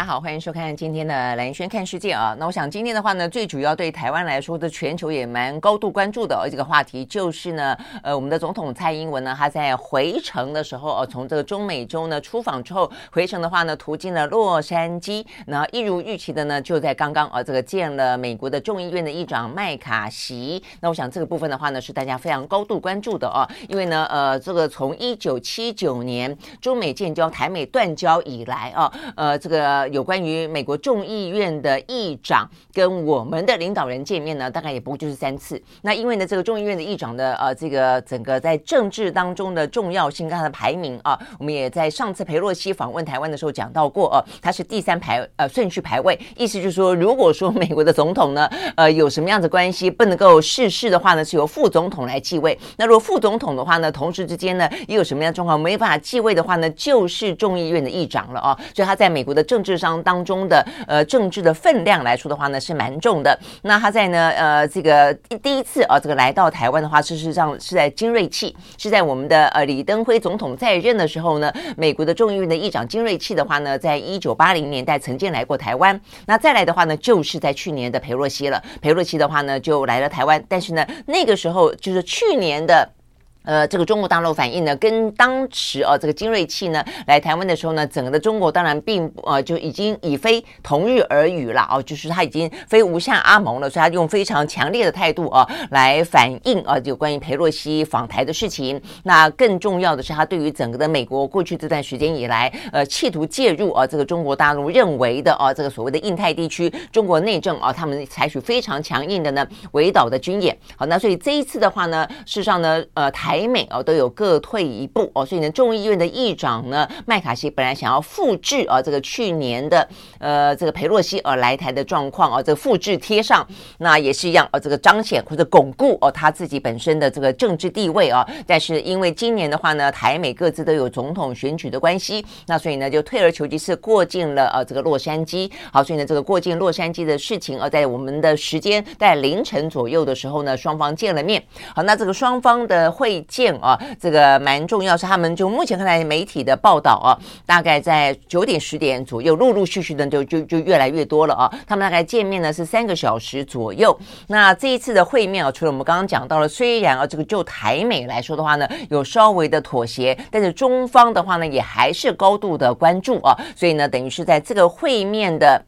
大家好，欢迎收看今天的蓝轩看世界啊。那我想今天的话呢，最主要对台湾来说的全球也蛮高度关注的哦这个话题，就是呢，呃，我们的总统蔡英文呢，他在回程的时候，呃，从这个中美洲呢出访之后，回程的话呢，途经了洛杉矶，那一如预期的呢，就在刚刚啊，这个见了美国的众议院的议长麦卡锡。那我想这个部分的话呢，是大家非常高度关注的啊，因为呢，呃，这个从一九七九年中美建交、台美断交以来啊，呃，这个。有关于美国众议院的议长跟我们的领导人见面呢，大概也不过就是三次。那因为呢，这个众议院的议长的呃，这个整个在政治当中的重要性跟他的排名啊，我们也在上次裴洛西访问台湾的时候讲到过呃，他是第三排呃顺序排位，意思就是说，如果说美国的总统呢，呃，有什么样的关系不能够逝世的话呢，是由副总统来继位。那如果副总统的话呢，同时之间呢，也有什么样的状况没办法继位的话呢，就是众议院的议长了啊。所以他在美国的政治。上当中的呃政治的分量来说的话呢，是蛮重的。那他在呢呃这个第一次啊这个来到台湾的话，事实上是在金瑞气，是在我们的呃李登辉总统在任的时候呢，美国的众议院的议长金瑞气的话呢，在一九八零年代曾经来过台湾。那再来的话呢，就是在去年的裴洛西了。裴洛西的话呢，就来了台湾，但是呢那个时候就是去年的。呃，这个中国大陆反应呢，跟当时啊，这个金瑞气呢来台湾的时候呢，整个的中国当然并呃就已经已非同日而语了啊，就是他已经非吴下阿蒙了，所以他用非常强烈的态度啊来反映啊有关于裴洛西访台的事情。那更重要的是，他对于整个的美国过去这段时间以来，呃，企图介入啊这个中国大陆认为的啊这个所谓的印太地区中国内政啊，他们采取非常强硬的呢围岛的军演。好，那所以这一次的话呢，事实上呢，呃台。台美哦都有各退一步哦，所以呢，众议院的议长呢麦卡锡本来想要复制啊这个去年的呃这个裴洛西而来台的状况啊，这个复制贴上，那也是一样啊，这个彰显或者巩固哦他自己本身的这个政治地位啊。但是因为今年的话呢，台美各自都有总统选举的关系，那所以呢就退而求其次过境了呃这个洛杉矶。好，所以呢这个过境洛杉矶的事情啊，在我们的时间在凌晨左右的时候呢，双方见了面。好，那这个双方的会。见啊，这个蛮重要，是他们就目前看来媒体的报道啊，大概在九点十点左右，陆陆续续的就就就越来越多了啊。他们大概见面呢是三个小时左右。那这一次的会面啊，除了我们刚刚讲到了，虽然啊这个就台美来说的话呢，有稍微的妥协，但是中方的话呢，也还是高度的关注啊。所以呢，等于是在这个会面的。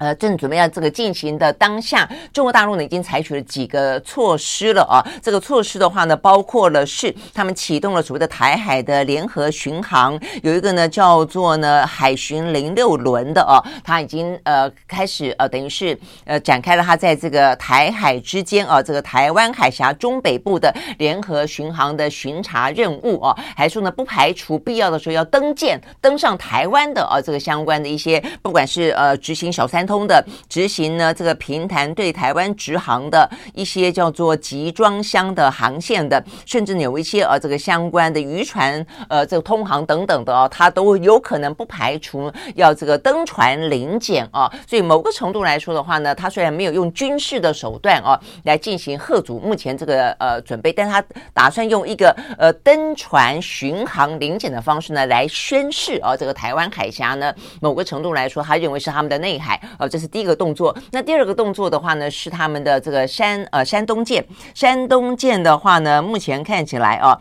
呃，正准备要这个进行的当下，中国大陆呢已经采取了几个措施了啊。这个措施的话呢，包括了是他们启动了所谓的台海的联合巡航，有一个呢叫做呢海巡零六轮的啊，它已经呃开始呃等于是呃展开了它在这个台海之间啊，这个台湾海峡中北部的联合巡航的巡查任务啊，还说呢不排除必要的时候要登舰登上台湾的啊这个相关的一些，不管是呃执行小三。通的执行呢，这个平潭对台湾直航的一些叫做集装箱的航线的，甚至有一些呃这个相关的渔船呃这个通航等等的哦，它都有可能不排除要这个登船临检啊。所以某个程度来说的话呢，它虽然没有用军事的手段哦来进行贺阻目前这个呃准备，但它打算用一个呃登船巡航临检的方式呢来宣示啊这个台湾海峡呢某个程度来说，他认为是他们的内海。哦，这是第一个动作。那第二个动作的话呢，是他们的这个山呃山东舰。山东舰的话呢，目前看起来哦。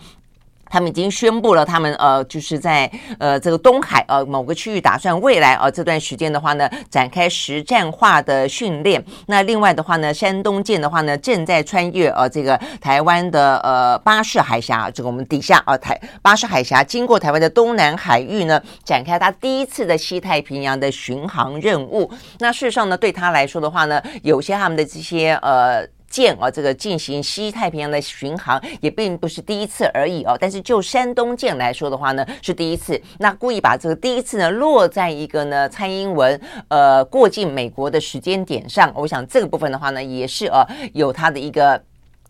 他们已经宣布了，他们呃就是在呃这个东海呃某个区域打算未来呃这段时间的话呢，展开实战化的训练。那另外的话呢，山东舰的话呢，正在穿越呃这个台湾的呃巴士海峡，这个我们底下啊、呃、台巴士海峡经过台湾的东南海域呢，展开它第一次的西太平洋的巡航任务。那事实上呢，对他来说的话呢，有些他们的这些呃。舰啊，这个进行西太平洋的巡航也并不是第一次而已哦。但是就山东舰来说的话呢，是第一次。那故意把这个第一次呢落在一个呢蔡英文呃过境美国的时间点上，我想这个部分的话呢，也是呃有它的一个。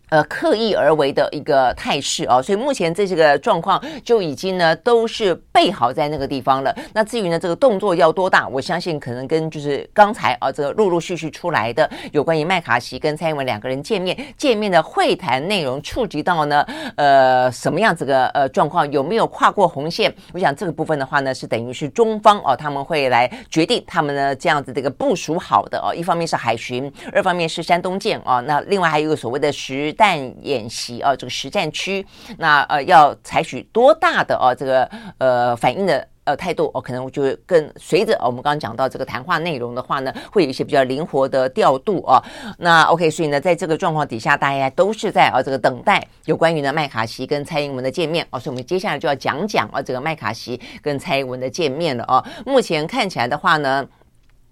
呃，刻意而为的一个态势啊，所以目前这些个状况就已经呢都是备好在那个地方了。那至于呢这个动作要多大，我相信可能跟就是刚才啊这个陆陆续续出来的有关于麦卡锡跟蔡英文两个人见面见面的会谈内容触及到呢呃什么样子的呃状况，有没有跨过红线？我想这个部分的话呢是等于是中方哦他们会来决定他们呢这样子这个部署好的哦，一方面是海巡，二方面是山东舰啊，那另外还有一个所谓的实弹演习啊，这个实战区，那呃要采取多大的啊这个呃反应的呃态度哦，可能就会更随着我们刚刚讲到这个谈话内容的话呢，会有一些比较灵活的调度啊。那 OK，所以呢，在这个状况底下，大家都是在啊这个等待有关于呢麦卡锡跟蔡英文的见面啊，所以我们接下来就要讲讲啊这个麦卡锡跟蔡英文的见面了啊。目前看起来的话呢。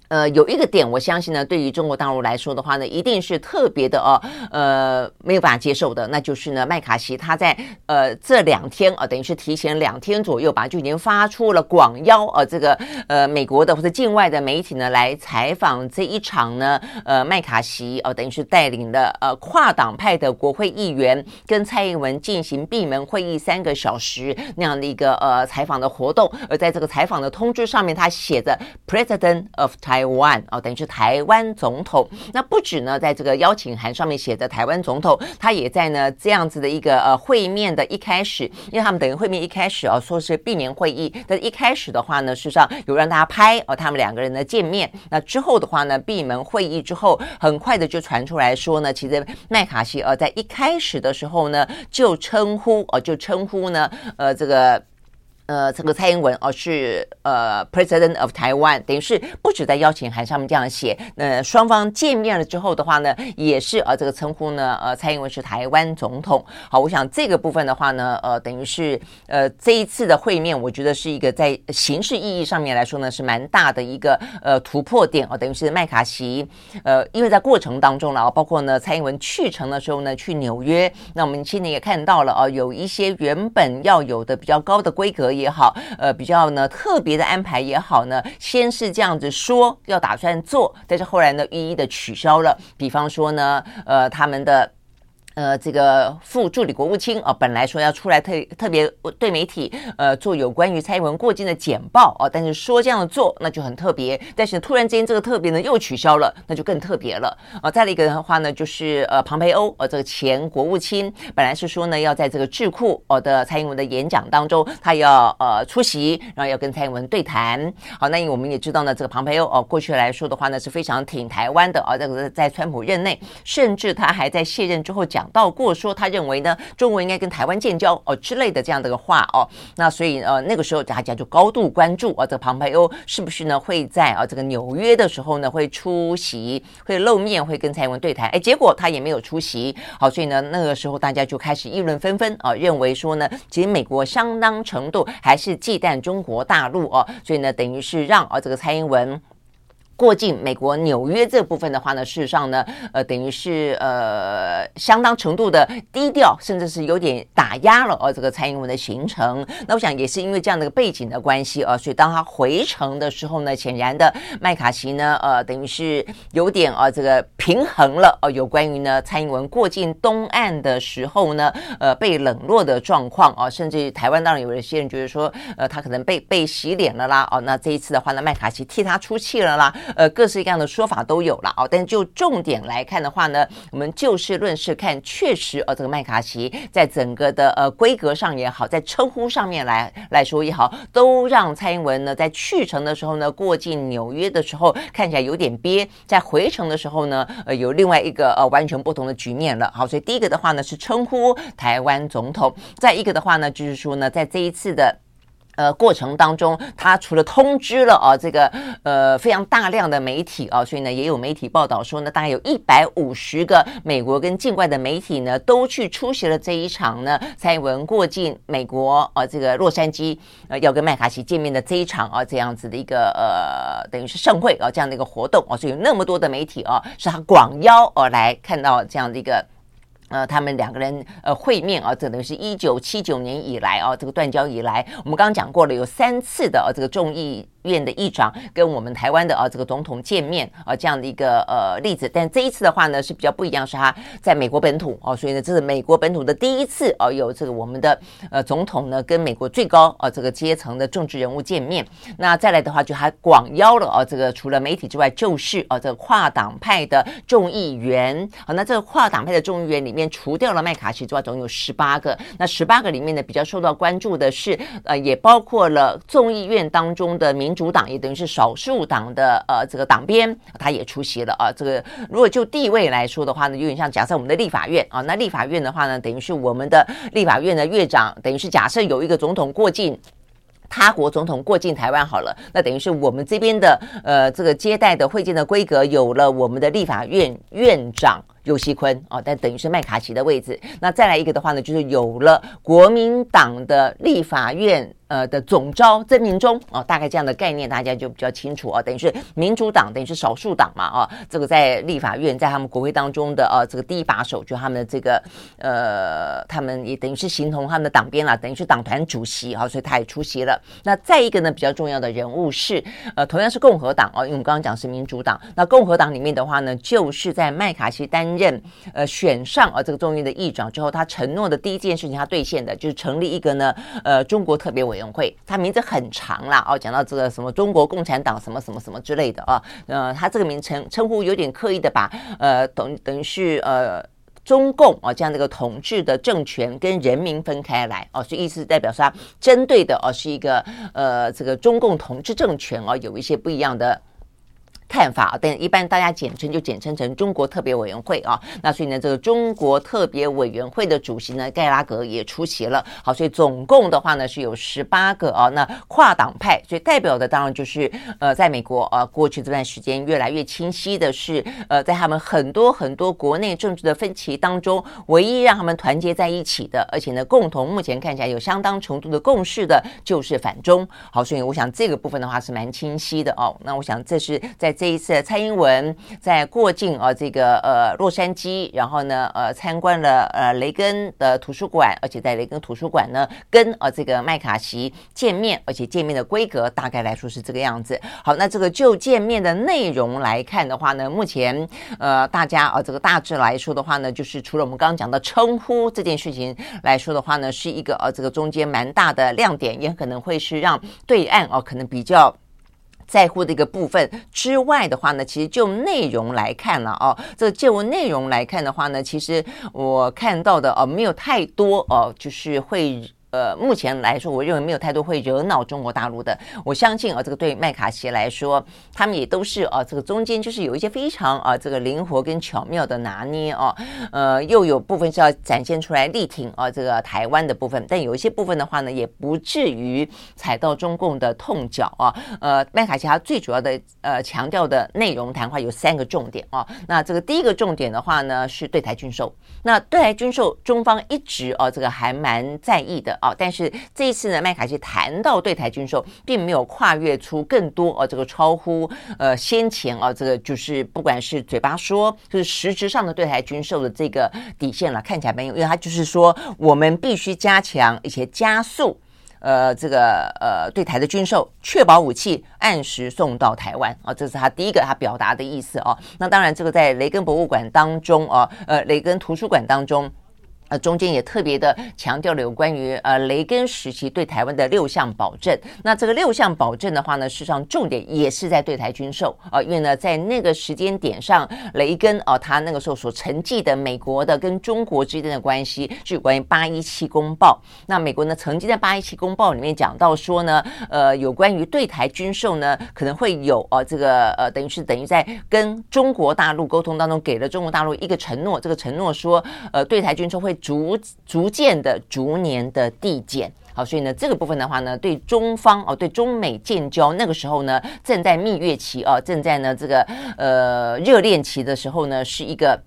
呃，有一个点，我相信呢，对于中国大陆来说的话呢，一定是特别的哦，呃，没有办法接受的，那就是呢，麦卡锡他在呃这两天啊，等于是提前两天左右吧，就已经发出了广邀呃，这个呃美国的或者境外的媒体呢来采访这一场呢，呃，麦卡锡呃，等于是带领了呃跨党派的国会议员跟蔡英文进行闭门会议三个小时那样的一个呃采访的活动，而在这个采访的通知上面，他写着 President of Thailand。台湾哦，等于是台湾总统。那不止呢，在这个邀请函上面写的台湾总统，他也在呢这样子的一个呃会面的一开始，因为他们等于会面一开始哦，说是闭门会议，但是一开始的话呢，事实上有让大家拍哦，他们两个人的见面。那之后的话呢，闭门会议之后，很快的就传出来说呢，其实麦卡锡呃在一开始的时候呢，就称呼哦，就称呼呢呃这个。呃，这个蔡英文哦是呃 President of Taiwan，等于是不止在邀请函上面这样写。那双方见面了之后的话呢，也是呃这个称呼呢，呃蔡英文是台湾总统。好，我想这个部分的话呢，呃等于是呃这一次的会面，我觉得是一个在形式意义上面来说呢是蛮大的一个呃突破点哦。等于是麦卡锡呃因为在过程当中了，包括呢蔡英文去程的时候呢去纽约，那我们今年也看到了哦，有一些原本要有的比较高的规格。也好，呃，比较呢特别的安排也好呢，先是这样子说要打算做，但是后来呢一一的取消了。比方说呢，呃，他们的。呃，这个副助理国务卿啊，本来说要出来特特别对媒体呃做有关于蔡英文过境的简报啊，但是说这样做那就很特别，但是突然之间这个特别呢又取消了，那就更特别了啊。再来一个的话呢，就是呃庞培欧呃这个前国务卿本来是说呢要在这个智库哦的蔡英文的演讲当中，他要呃出席，然后要跟蔡英文对谈。好，那我们也知道呢，这个庞培欧哦过去来说的话呢是非常挺台湾的啊，这个在川普任内，甚至他还在卸任之后讲。到过说，他认为呢，中国应该跟台湾建交哦之类的这样的一个话哦，那所以呃那个时候大家就高度关注啊，这个庞培欧是不是呢会在啊这个纽约的时候呢会出席，会露面，会跟蔡英文对谈？哎，结果他也没有出席，好，所以呢那个时候大家就开始议论纷纷啊，认为说呢，其实美国相当程度还是忌惮中国大陆哦，所以呢等于是让啊这个蔡英文。过境美国纽约这部分的话呢，事实上呢，呃，等于是呃相当程度的低调，甚至是有点打压了呃这个蔡英文的行程。那我想也是因为这样的一个背景的关系啊，所以当他回程的时候呢，显然的麦卡锡呢，呃，等于是有点啊这个平衡了呃有关于呢蔡英文过境东岸的时候呢，呃被冷落的状况啊，甚至台湾当然有一些人觉得说，呃，他可能被被洗脸了啦，哦，那这一次的话呢，麦卡锡替他出气了啦。呃，各式各样的说法都有了啊，但就重点来看的话呢，我们就事论事看，确实呃，这个麦卡锡在整个的呃规格上也好，在称呼上面来来说也好，都让蔡英文呢在去程的时候呢，过境纽约的时候看起来有点憋，在回程的时候呢，呃，有另外一个呃完全不同的局面了。好，所以第一个的话呢是称呼台湾总统，再一个的话呢就是说呢，在这一次的。呃，过程当中，他除了通知了啊，这个呃非常大量的媒体啊，所以呢，也有媒体报道说呢，大概有一百五十个美国跟境外的媒体呢，都去出席了这一场呢，蔡英文过境美国啊，这个洛杉矶呃，要跟麦卡锡见面的这一场啊，这样子的一个呃，等于是盛会啊，这样的一个活动啊，所以有那么多的媒体啊，是他广邀而来看到这样的一个。呃，他们两个人呃会面啊，这等于是一九七九年以来啊，这个断交以来，我们刚刚讲过了，有三次的、啊、这个众议。院的议长跟我们台湾的啊这个总统见面啊这样的一个呃例子。但这一次的话呢是比较不一样，是他在美国本土哦，所以呢这是美国本土的第一次哦有这个我们的呃总统呢跟美国最高啊这个阶层的政治人物见面。那再来的话就还广邀了啊这个除了媒体之外，就是啊这个跨党派的众议员。好，那这个跨党派的众议员里面除掉了麦卡锡之外，总有十八个。那十八个里面呢比较受到关注的是呃也包括了众议院当中的民主党，也等于是少数党的呃这个党鞭，他也出席了啊。这个如果就地位来说的话呢，有点像假设我们的立法院啊，那立法院的话呢，等于是我们的立法院的院长，等于是假设有一个总统过境。他国总统过境台湾好了，那等于是我们这边的呃这个接待的会见的规格有了我们的立法院院长尤锡坤哦，但等于是麦卡锡的位置。那再来一个的话呢，就是有了国民党的立法院。呃的总招曾铭宗啊，大概这样的概念大家就比较清楚啊，等于是民主党等于是少数党嘛啊，这个在立法院在他们国会当中的呃这个第一把手，就他们的这个呃，他们也等于是形同他们的党鞭了，等于是党团主席啊，所以他也出席了。那再一个呢，比较重要的人物是呃，同样是共和党哦，因为我们刚刚讲是民主党，那共和党里面的话呢，就是在麦卡锡担任呃选上啊这个众议院的议长之后，他承诺的第一件事情他兑现的就是成立一个呢呃中国特别委。委员会，他名字很长啦，哦，讲到这个什么中国共产党什么什么什么之类的啊，呃，他这个名称称呼有点刻意的把呃等等于是呃中共啊这样的一个统治的政权跟人民分开来哦，所以意思代表说他针对的哦是一个呃这个中共统治政权哦有一些不一样的。看法，但一般大家简称就简称成中国特别委员会啊。那所以呢，这个中国特别委员会的主席呢，盖拉格也出席了。好，所以总共的话呢是有十八个啊。那跨党派，所以代表的当然就是呃，在美国啊，过去这段时间越来越清晰的是，呃，在他们很多很多国内政治的分歧当中，唯一让他们团结在一起的，而且呢，共同目前看起来有相当程度的共识的，就是反中。好，所以我想这个部分的话是蛮清晰的哦。那我想这是在。这一次蔡英文在过境啊，这个呃洛杉矶，然后呢呃参观了呃雷根的图书馆，而且在雷根图书馆呢跟呃这个麦卡锡见面，而且见面的规格大概来说是这个样子。好，那这个就见面的内容来看的话呢，目前呃大家啊这个大致来说的话呢，就是除了我们刚刚讲的称呼这件事情来说的话呢，是一个呃这个中间蛮大的亮点，也可能会是让对岸哦可能比较。在乎的一个部分之外的话呢，其实就内容来看了哦，这就内容来看的话呢，其实我看到的哦，没有太多哦，就是会。呃，目前来说，我认为没有太多会惹恼中国大陆的。我相信啊，这个对麦卡锡来说，他们也都是啊，这个中间就是有一些非常啊，这个灵活跟巧妙的拿捏啊。呃，又有部分是要展现出来力挺啊，这个台湾的部分，但有一些部分的话呢，也不至于踩到中共的痛脚啊。呃，麦卡锡他最主要的呃强调的内容谈话有三个重点啊。那这个第一个重点的话呢，是对台军售。那对台军售，中方一直啊，这个还蛮在意的。啊，但是这一次呢，麦卡锡谈到对台军售，并没有跨越出更多哦，这个超乎呃先前啊，这个就是不管是嘴巴说，就是实质上的对台军售的这个底线了，看起来没有，因为他就是说我们必须加强一些加速，呃，这个呃对台的军售，确保武器按时送到台湾啊，这是他第一个他表达的意思啊。那当然，这个在雷根博物馆当中啊，呃，雷根图书馆当中。呃，中间也特别的强调了有关于呃雷根时期对台湾的六项保证。那这个六项保证的话呢，事实上重点也是在对台军售啊，因为呢在那个时间点上，雷根啊他那个时候所承继的美国的跟中国之间的关系，是有关于八一七公报。那美国呢曾经在八一七公报里面讲到说呢，呃有关于对台军售呢可能会有呃这个呃等于是等于在跟中国大陆沟通当中给了中国大陆一个承诺，这个承诺说呃对台军售会。逐逐渐的、逐年的递减，好，所以呢，这个部分的话呢，对中方哦，对中美建交那个时候呢，正在蜜月期哦，正在呢这个呃热恋期的时候呢，是一个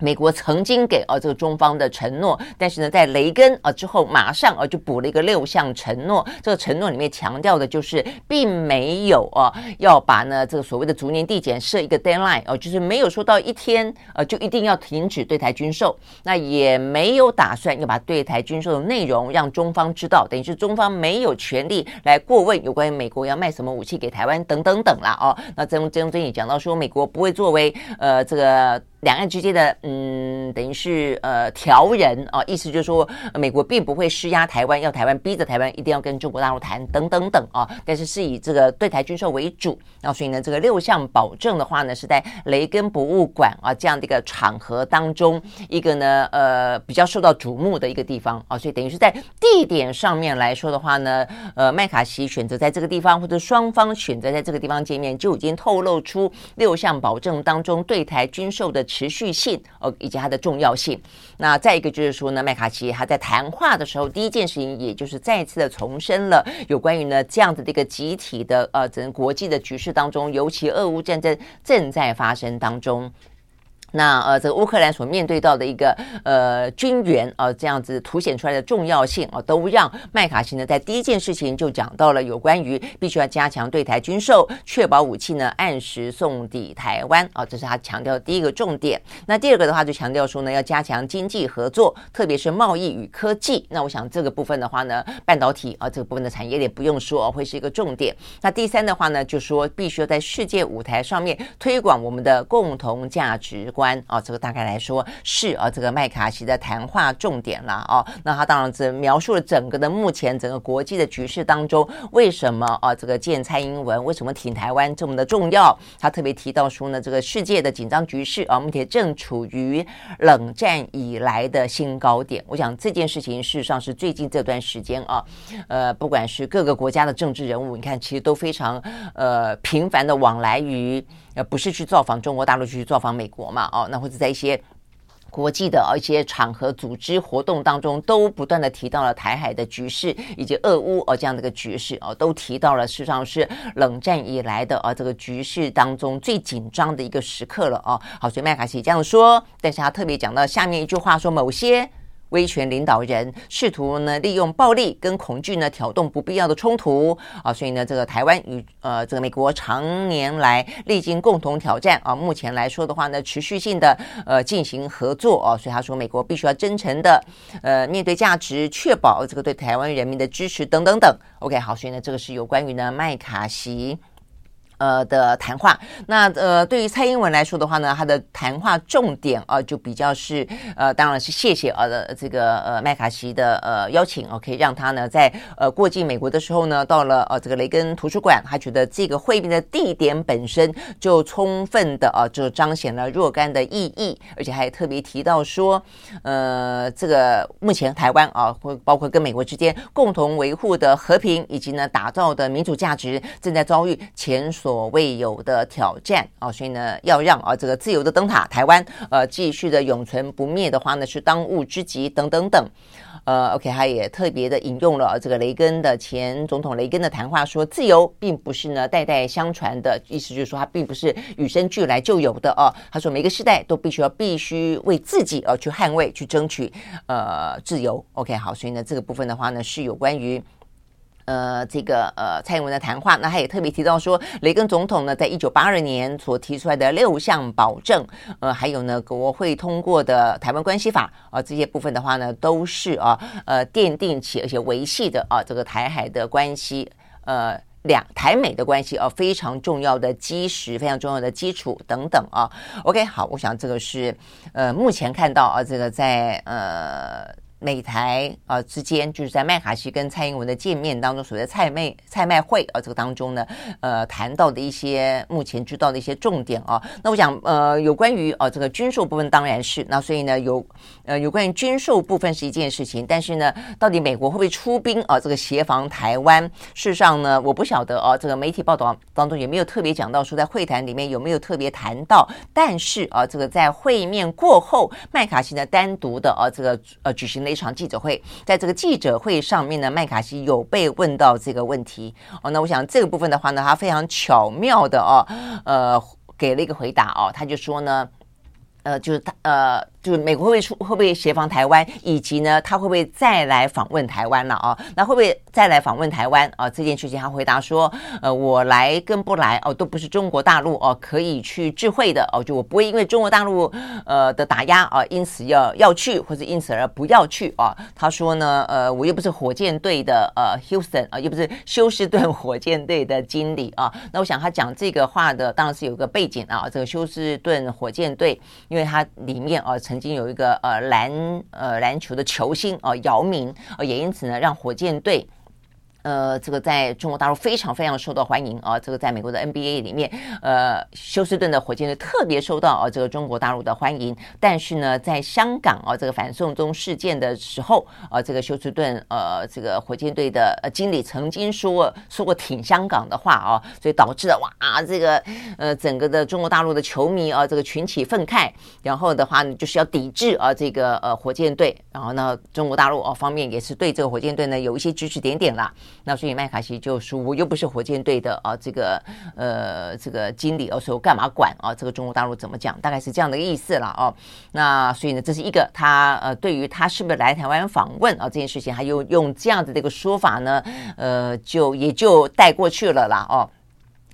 美国曾经给啊这个中方的承诺，但是呢，在雷根啊之后，马上啊就补了一个六项承诺。这个承诺里面强调的就是，并没有啊要把呢这个所谓的逐年递减设一个 deadline 哦，就是没有说到一天呃就一定要停止对台军售，那也没有打算要把对台军售的内容让中方知道，等于是中方没有权利来过问有关于美国要卖什么武器给台湾等等等啦哦。那曾曾曾也讲到说，美国不会作为呃这个。两岸之间的，嗯等于是呃调人啊，意思就是说，美国并不会施压台湾，要台湾逼着台湾一定要跟中国大陆谈等等等啊，但是是以这个对台军售为主。那所以呢，这个六项保证的话呢，是在雷根博物馆啊这样的一个场合当中，一个呢呃比较受到瞩目的一个地方啊，所以等于是在地点上面来说的话呢，呃麦卡锡选择在这个地方，或者双方选择在这个地方见面，就已经透露出六项保证当中对台军售的。持续性哦，以及它的重要性。那再一个就是说呢，麦卡锡他在谈话的时候，第一件事情也就是再次的重申了有关于呢这样子的一个集体的呃整个国际的局势当中，尤其俄乌战争正在发生当中。那呃，这个乌克兰所面对到的一个呃军援啊、这样子凸显出来的重要性啊、都让麦卡锡呢在第一件事情就讲到了有关于必须要加强对台军售，确保武器呢按时送抵台湾啊、这是他强调的第一个重点。那第二个的话就强调说呢，要加强经济合作，特别是贸易与科技。那我想这个部分的话呢，半导体啊、这个部分的产业链不用说、呃、会是一个重点。那第三的话呢，就说必须要在世界舞台上面推广我们的共同价值观。关啊，这个大概来说是啊，这个麦卡锡的谈话重点了啊。那他当然只描述了整个的目前整个国际的局势当中，为什么啊这个见蔡英文，为什么挺台湾这么的重要？他特别提到说呢，这个世界的紧张局势啊，目前正处于冷战以来的新高点。我想这件事情事实上是最近这段时间啊，呃，不管是各个国家的政治人物，你看其实都非常呃频繁的往来于。呃，不是去造访中国大陆，去造访美国嘛？哦，那或者在一些国际的一些场合、组织活动当中，都不断的提到了台海的局势以及俄乌哦这样的一个局势哦，都提到了，事实上是冷战以来的啊这个局势当中最紧张的一个时刻了哦。好，所以麦卡锡这样说，但是他特别讲到下面一句话说某些。威权领导人试图呢利用暴力跟恐惧呢挑动不必要的冲突啊，所以呢这个台湾与呃这个美国常年来历经共同挑战啊，目前来说的话呢持续性的呃进行合作啊，所以他说美国必须要真诚的呃面对价值，确保这个对台湾人民的支持等等等。OK，好，所以呢这个是有关于呢麦卡锡。呃的谈话，那呃对于蔡英文来说的话呢，他的谈话重点啊、就比较是呃当然是谢谢啊的这个呃麦卡锡的呃邀请哦，可以让他呢在呃过境美国的时候呢，到了呃这个雷根图书馆，他觉得这个会面的地点本身就充分的啊就彰显了若干的意义，而且还特别提到说，呃这个目前台湾啊会包括跟美国之间共同维护的和平以及呢打造的民主价值正在遭遇前所。所未有的挑战啊，所以呢，要让啊这个自由的灯塔台湾呃继续的永存不灭的话呢，是当务之急等等等。呃，OK，他也特别的引用了这个雷根的前总统雷根的谈话，说自由并不是呢代代相传的，意思就是说他并不是与生俱来就有的哦。他说每个时代都必须要必须为自己而去捍卫、去争取呃自由。OK，好，所以呢这个部分的话呢是有关于。呃，这个呃，蔡英文的谈话，那他也特别提到说，雷根总统呢，在一九八二年所提出来的六项保证，呃，还有呢，国会通过的台湾关系法啊、这些部分的话呢，都是啊，呃，奠定起而且维系的啊，这个台海的关系，呃，两台美的关系啊，非常重要的基石，非常重要的基础等等啊。OK，好，我想这个是呃，目前看到啊，这个在呃。美台啊、呃、之间，就是在麦卡锡跟蔡英文的见面当中，所谓的蔡麦蔡麦会啊、呃，这个当中呢，呃，谈到的一些目前知道的一些重点啊。那我想，呃，有关于、呃、这个军售部分，当然是那，所以呢，有呃有关于军售部分是一件事情，但是呢，到底美国会不会出兵啊、这个协防台湾，事实上呢，我不晓得啊。这个媒体报道当中也没有特别讲到说，在会谈里面有没有特别谈到，但是啊，这个在会面过后，麦卡锡呢单独的啊这个呃举行了。一场记者会，在这个记者会上面呢，麦卡锡有被问到这个问题哦。那我想这个部分的话呢，他非常巧妙的哦，呃，给了一个回答哦。他就说呢，呃，就是他呃。就是美国会不会出会不会协防台湾，以及呢，他会不会再来访问台湾了啊？那会不会再来访问台湾啊？这件事情他回答说，呃，我来跟不来哦，都不是中国大陆哦，可以去智慧的哦，就我不会因为中国大陆呃的打压啊，因此要要去或者因此而不要去啊。他说呢，呃，我又不是火箭队的呃 Houston 啊，又不是休斯顿火箭队的经理啊。那我想他讲这个话的当然是有个背景啊，这个休斯顿火箭队，因为它里面啊。曾经有一个呃篮呃篮球的球星哦、呃，姚明，呃也因此呢让火箭队。呃，这个在中国大陆非常非常受到欢迎啊！这个在美国的 NBA 里面，呃，休斯顿的火箭队特别受到啊这个中国大陆的欢迎。但是呢，在香港啊这个反送中事件的时候啊，这个休斯顿呃这个火箭队的呃经理曾经说说过挺香港的话啊，所以导致了哇这个呃整个的中国大陆的球迷啊这个群起愤慨，然后的话呢就是要抵制啊这个呃火箭队，然后呢中国大陆啊方面也是对这个火箭队呢有一些指指点点了。那所以麦卡锡就说：“我又不是火箭队的啊，这个呃，这个经理，哦，所以我干嘛管啊？这个中国大陆怎么讲？大概是这样的意思啦哦。那所以呢，这是一个他呃，对于他是不是来台湾访问啊这件事情，他用用这样子的一个说法呢，呃，就也就带过去了啦哦。”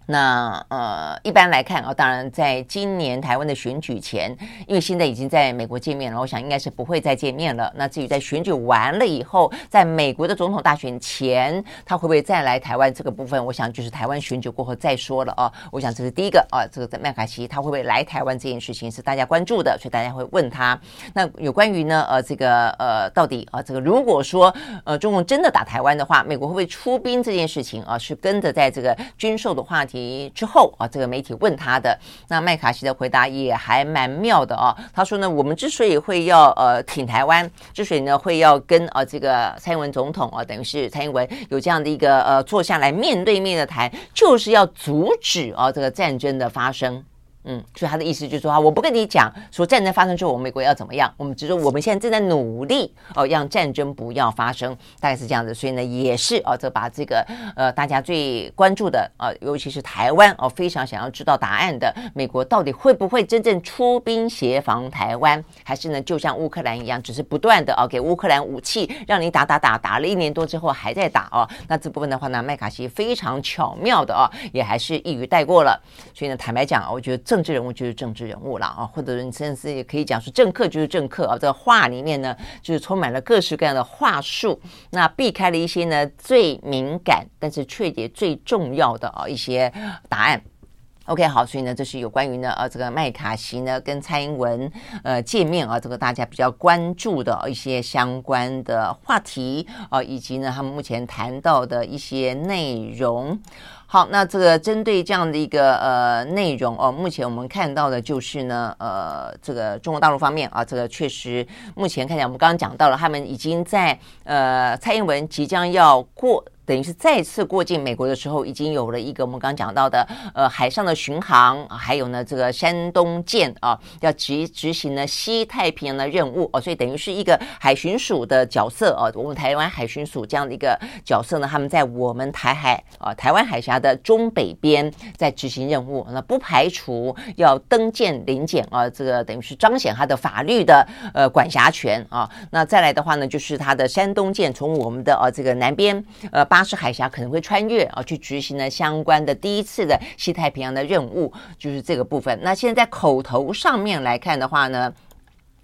那呃，一般来看啊，当然，在今年台湾的选举前，因为现在已经在美国见面了，我想应该是不会再见面了。那至于在选举完了以后，在美国的总统大选前，他会不会再来台湾这个部分，我想就是台湾选举过后再说了啊。我想这是第一个啊，这个在麦卡锡他会不会来台湾这件事情是大家关注的，所以大家会问他。那有关于呢，呃，这个呃，到底啊，这个如果说呃，中共真的打台湾的话，美国会不会出兵这件事情啊，是跟着在这个军售的话题。之后啊，这个媒体问他的，那麦卡锡的回答也还蛮妙的啊。他说呢，我们之所以会要呃挺台湾，之所以呢会要跟啊这个蔡英文总统啊，等于是蔡英文有这样的一个呃坐下来面对面的谈，就是要阻止啊这个战争的发生。嗯，所以他的意思就是说啊，我不跟你讲说战争发生之后，我们美国要怎么样，我们只说我们现在正在努力哦，让战争不要发生，大概是这样子。所以呢，也是哦，这把这个呃大家最关注的呃，尤其是台湾哦，非常想要知道答案的，美国到底会不会真正出兵协防台湾，还是呢，就像乌克兰一样，只是不断的哦给乌克兰武器，让你打打打，打了一年多之后还在打哦。那这部分的话呢，麦卡锡非常巧妙的哦，也还是一语带过了。所以呢，坦白讲，我觉得这。政治人物就是政治人物了啊，或者你甚至也可以讲说，政客就是政客啊。这个话里面呢，就是充满了各式各样的话术，那避开了一些呢最敏感，但是却也最重要的啊一些答案。OK，好，所以呢，这是有关于呢呃这个麦卡锡呢跟蔡英文呃见面啊，这个大家比较关注的一些相关的话题啊，以及呢他们目前谈到的一些内容。好，那这个针对这样的一个呃内容哦，目前我们看到的就是呢，呃，这个中国大陆方面啊，这个确实目前看起来，我们刚刚讲到了，他们已经在呃蔡英文即将要过。等于是再次过境美国的时候，已经有了一个我们刚讲到的，呃，海上的巡航，还有呢，这个山东舰啊，要执执行呢西太平洋的任务哦，所以等于是一个海巡署的角色哦，我们台湾海巡署这样的一个角色呢，他们在我们台海啊，台湾海峡的中北边在执行任务，那不排除要登舰临检啊，这个等于是彰显他的法律的呃管辖权啊。那再来的话呢，就是他的山东舰从我们的呃这个南边呃。巴士海峡可能会穿越啊，去执行呢相关的第一次的西太平洋的任务，就是这个部分。那现在在口头上面来看的话呢，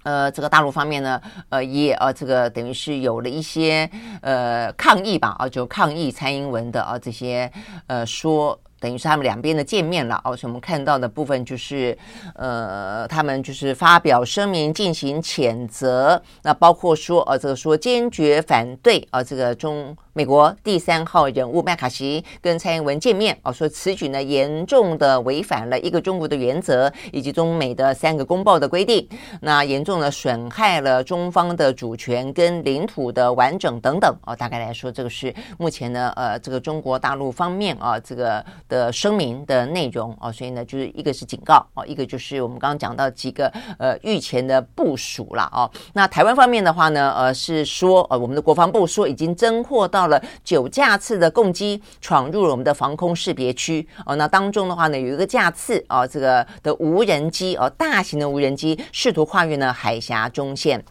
呃，这个大陆方面呢，呃，也呃，这个等于是有了一些呃抗议吧，啊，就抗议蔡英文的啊这些呃说。等于是他们两边的见面了哦，所以我们看到的部分就是，呃，他们就是发表声明进行谴责，那包括说，呃，这个说坚决反对，呃，这个中美国第三号人物麦卡锡跟蔡英文见面，哦，说此举呢严重的违反了一个中国的原则以及中美的三个公报的规定，那严重的损害了中方的主权跟领土的完整等等，哦，大概来说，这个是目前呢，呃，这个中国大陆方面啊，这个。的声明的内容哦，所以呢，就是一个是警告哦，一个就是我们刚刚讲到几个呃预前的部署了哦。那台湾方面的话呢，呃是说呃我们的国防部说已经侦获到了九架次的共机闯入了我们的防空识别区哦，那当中的话呢有一个架次哦，这个的无人机哦，大型的无人机试图跨越呢海峡中线。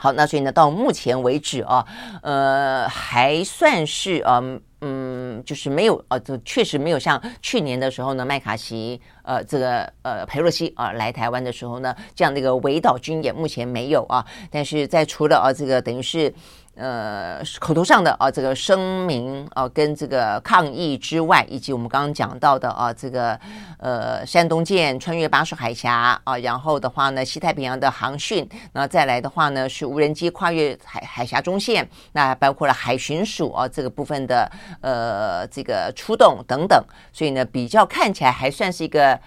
好，那所以呢，到目前为止啊，呃，还算是嗯嗯，嗯就是没有呃，就确实没有像去年的时候呢，麦卡锡呃这个呃佩洛西啊来台湾的时候呢，这样的一个围岛军演，目前没有啊。但是在除了啊这个等于是。呃，口头上的啊，这个声明啊，跟这个抗议之外，以及我们刚刚讲到的啊，这个呃，山东舰穿越巴士海峡啊，然后的话呢，西太平洋的航训，那再来的话呢，是无人机跨越海海峡中线，那包括了海巡署啊这个部分的呃这个出动等等，所以呢，比较看起来还算是一个。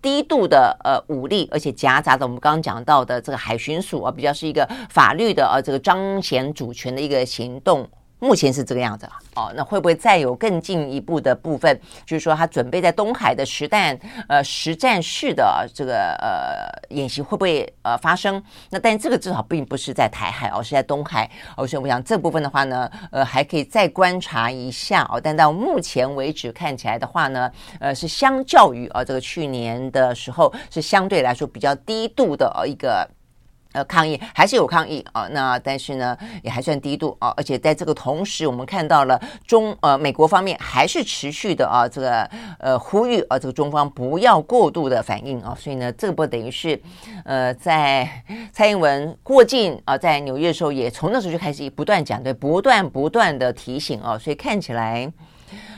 低度的呃武力，而且夹杂着我们刚刚讲到的这个海巡署啊，比较是一个法律的呃这个彰显主权的一个行动。目前是这个样子哦，那会不会再有更进一步的部分？就是说，他准备在东海的实弹呃实战式的这个呃演习会不会呃发生？那但这个至少并不是在台海哦，是在东海哦，所以我想这部分的话呢，呃，还可以再观察一下哦。但到目前为止看起来的话呢，呃，是相较于啊、呃、这个去年的时候是相对来说比较低度的一个。抗议还是有抗议啊，那但是呢，也还算低度啊，而且在这个同时，我们看到了中呃美国方面还是持续的啊，这个呃呼吁啊，这个中方不要过度的反应啊，所以呢，这个不等于是呃在蔡英文过境啊，在纽约的时候，也从那时候就开始不断讲，对，不断不断的提醒啊，所以看起来。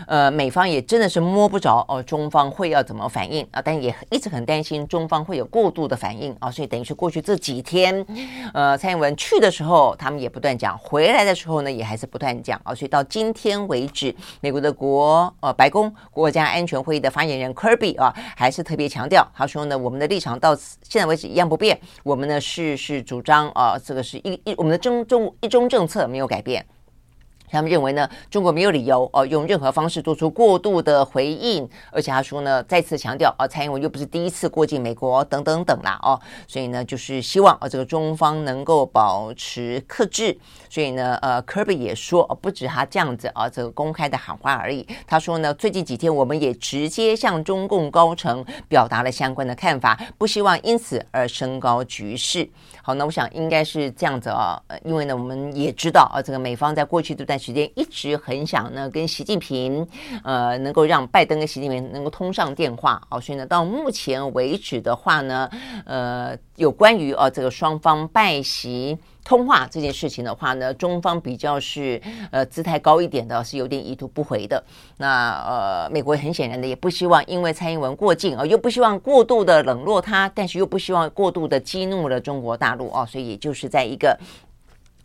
呃，美方也真的是摸不着哦，中方会要怎么反应啊？但也一直很担心中方会有过度的反应啊，所以等于是过去这几天，呃，蔡英文去的时候，他们也不断讲；回来的时候呢，也还是不断讲啊。所以到今天为止，美国的国呃白宫国家安全会议的发言人 Kirby 啊，还是特别强调，他说呢，我们的立场到现在为止一样不变，我们呢是是主张啊，这个是一一我们的中中一中政策没有改变。他们认为呢，中国没有理由哦，用任何方式做出过度的回应，而且他说呢，再次强调啊，蔡英文又不是第一次过境美国，等等等啦哦，所以呢，就是希望啊，这个中方能够保持克制。所以呢，呃，科比也说，不止他这样子啊，这个公开的喊话而已。他说呢，最近几天我们也直接向中共高层表达了相关的看法，不希望因此而升高局势。好，那我想应该是这样子啊，因为呢，我们也知道啊，这个美方在过去这段时间一直很想呢跟习近平，呃，能够让拜登跟习近平能够通上电话。好，所以呢，到目前为止的话呢，呃，有关于啊这个双方拜习。通话这件事情的话呢，中方比较是呃姿态高一点的，是有点意图不回的。那呃，美国很显然的也不希望因为蔡英文过境啊，又不希望过度的冷落他，但是又不希望过度的激怒了中国大陆啊，所以也就是在一个。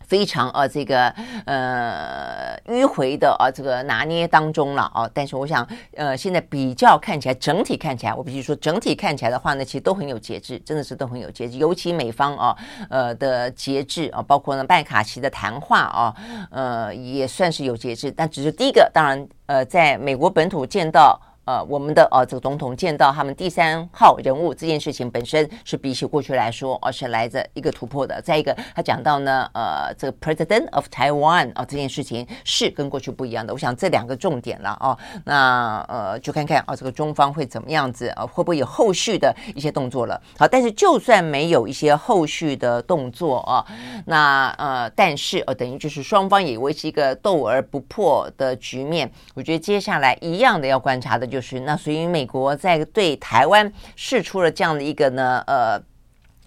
非常呃，这个呃迂回的啊，这个拿捏当中了啊。但是我想，呃，现在比较看起来，整体看起来，我必须说，整体看起来的话呢，其实都很有节制，真的是都很有节制。尤其美方啊，呃的节制啊，包括呢麦卡锡的谈话啊，呃，也算是有节制。但只是第一个，当然，呃，在美国本土见到。呃，我们的呃这个总统见到他们第三号人物这件事情本身是比起过去来说，而是来着一个突破的。再一个，他讲到呢，呃，这个 President of Taiwan 啊，这件事情是跟过去不一样的。我想这两个重点了哦。那呃，就看看啊，这个中方会怎么样子啊，会不会有后续的一些动作了？好，但是就算没有一些后续的动作啊，那呃，但是呃，等于就是双方也维持一个斗而不破的局面。我觉得接下来一样的要观察的就。就是那，所以美国在对台湾释出了这样的一个呢，呃。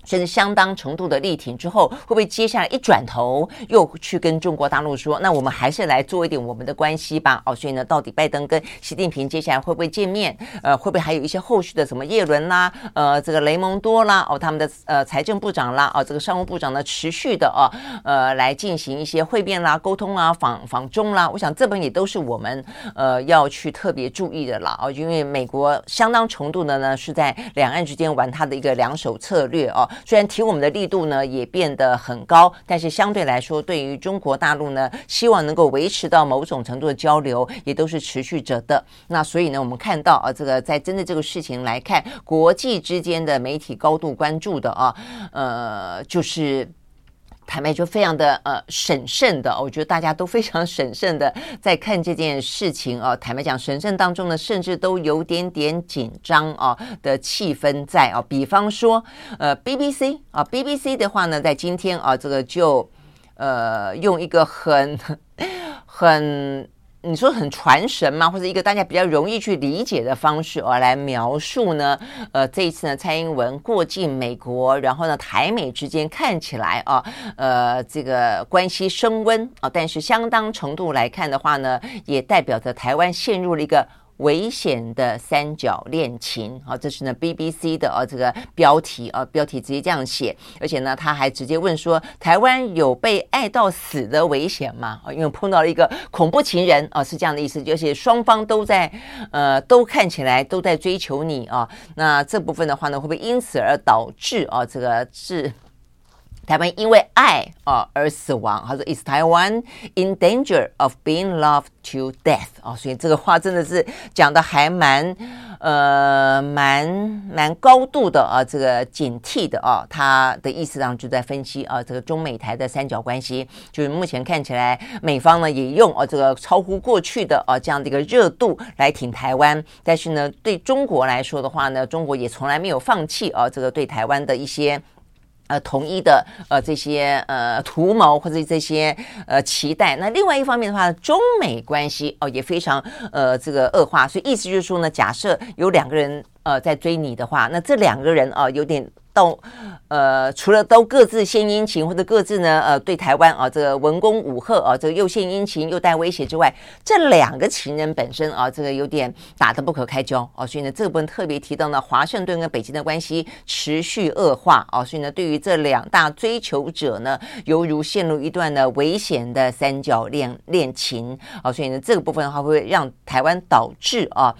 甚至相当程度的力挺之后，会不会接下来一转头又去跟中国大陆说，那我们还是来做一点我们的关系吧？哦，所以呢，到底拜登跟习近平接下来会不会见面？呃，会不会还有一些后续的什么叶伦啦，呃，这个雷蒙多啦，哦，他们的呃财政部长啦，哦，这个商务部长呢，持续的哦，呃，来进行一些会面啦、沟通啊、访访中啦。我想这本也都是我们呃要去特别注意的啦。哦，因为美国相当程度的呢是在两岸之间玩他的一个两手策略哦。虽然提我们的力度呢也变得很高，但是相对来说，对于中国大陆呢，希望能够维持到某种程度的交流，也都是持续着的。那所以呢，我们看到啊，这个在针对这个事情来看，国际之间的媒体高度关注的啊，呃，就是。坦白就，非常的呃审慎的，我觉得大家都非常审慎的在看这件事情啊。坦白讲，审慎当中呢，甚至都有点点紧张啊的气氛在啊。比方说，呃，BBC 啊，BBC 的话呢，在今天啊，这个就呃用一个很很。你说很传神吗？或者一个大家比较容易去理解的方式而来描述呢？呃，这一次呢，蔡英文过境美国，然后呢，台美之间看起来啊，呃，这个关系升温啊，但是相当程度来看的话呢，也代表着台湾陷入了一个。危险的三角恋情啊，这是呢 BBC 的啊这个标题啊，标题直接这样写，而且呢他还直接问说，台湾有被爱到死的危险吗？啊，因为碰到了一个恐怖情人啊，是这样的意思，而且双方都在呃都看起来都在追求你啊，那这部分的话呢，会不会因此而导致啊这个是？台湾因为爱啊而死亡，他说：“Is Taiwan in danger of being loved to death？” 啊，所以这个话真的是讲的还蛮呃蛮蛮高度的啊，这个警惕的啊，他的意思上就在分析啊，这个中美台的三角关系，就是目前看起来美方呢也用啊这个超乎过去的啊这样的一个热度来挺台湾，但是呢对中国来说的话呢，中国也从来没有放弃啊这个对台湾的一些。呃，统一的呃这些呃图谋或者这些呃期待，那另外一方面的话，中美关系哦也非常呃这个恶化，所以意思就是说呢，假设有两个人呃在追你的话，那这两个人啊、有点。到呃，除了都各自献殷勤，或者各自呢呃对台湾啊这个文攻武吓啊，这个又献殷勤又带威胁之外，这两个情人本身啊，这个有点打得不可开交啊，所以呢这部分特别提到呢，华盛顿跟北京的关系持续恶化啊，所以呢对于这两大追求者呢，犹如陷入一段呢危险的三角恋恋情啊，所以呢这个部分的话会让台湾导致啊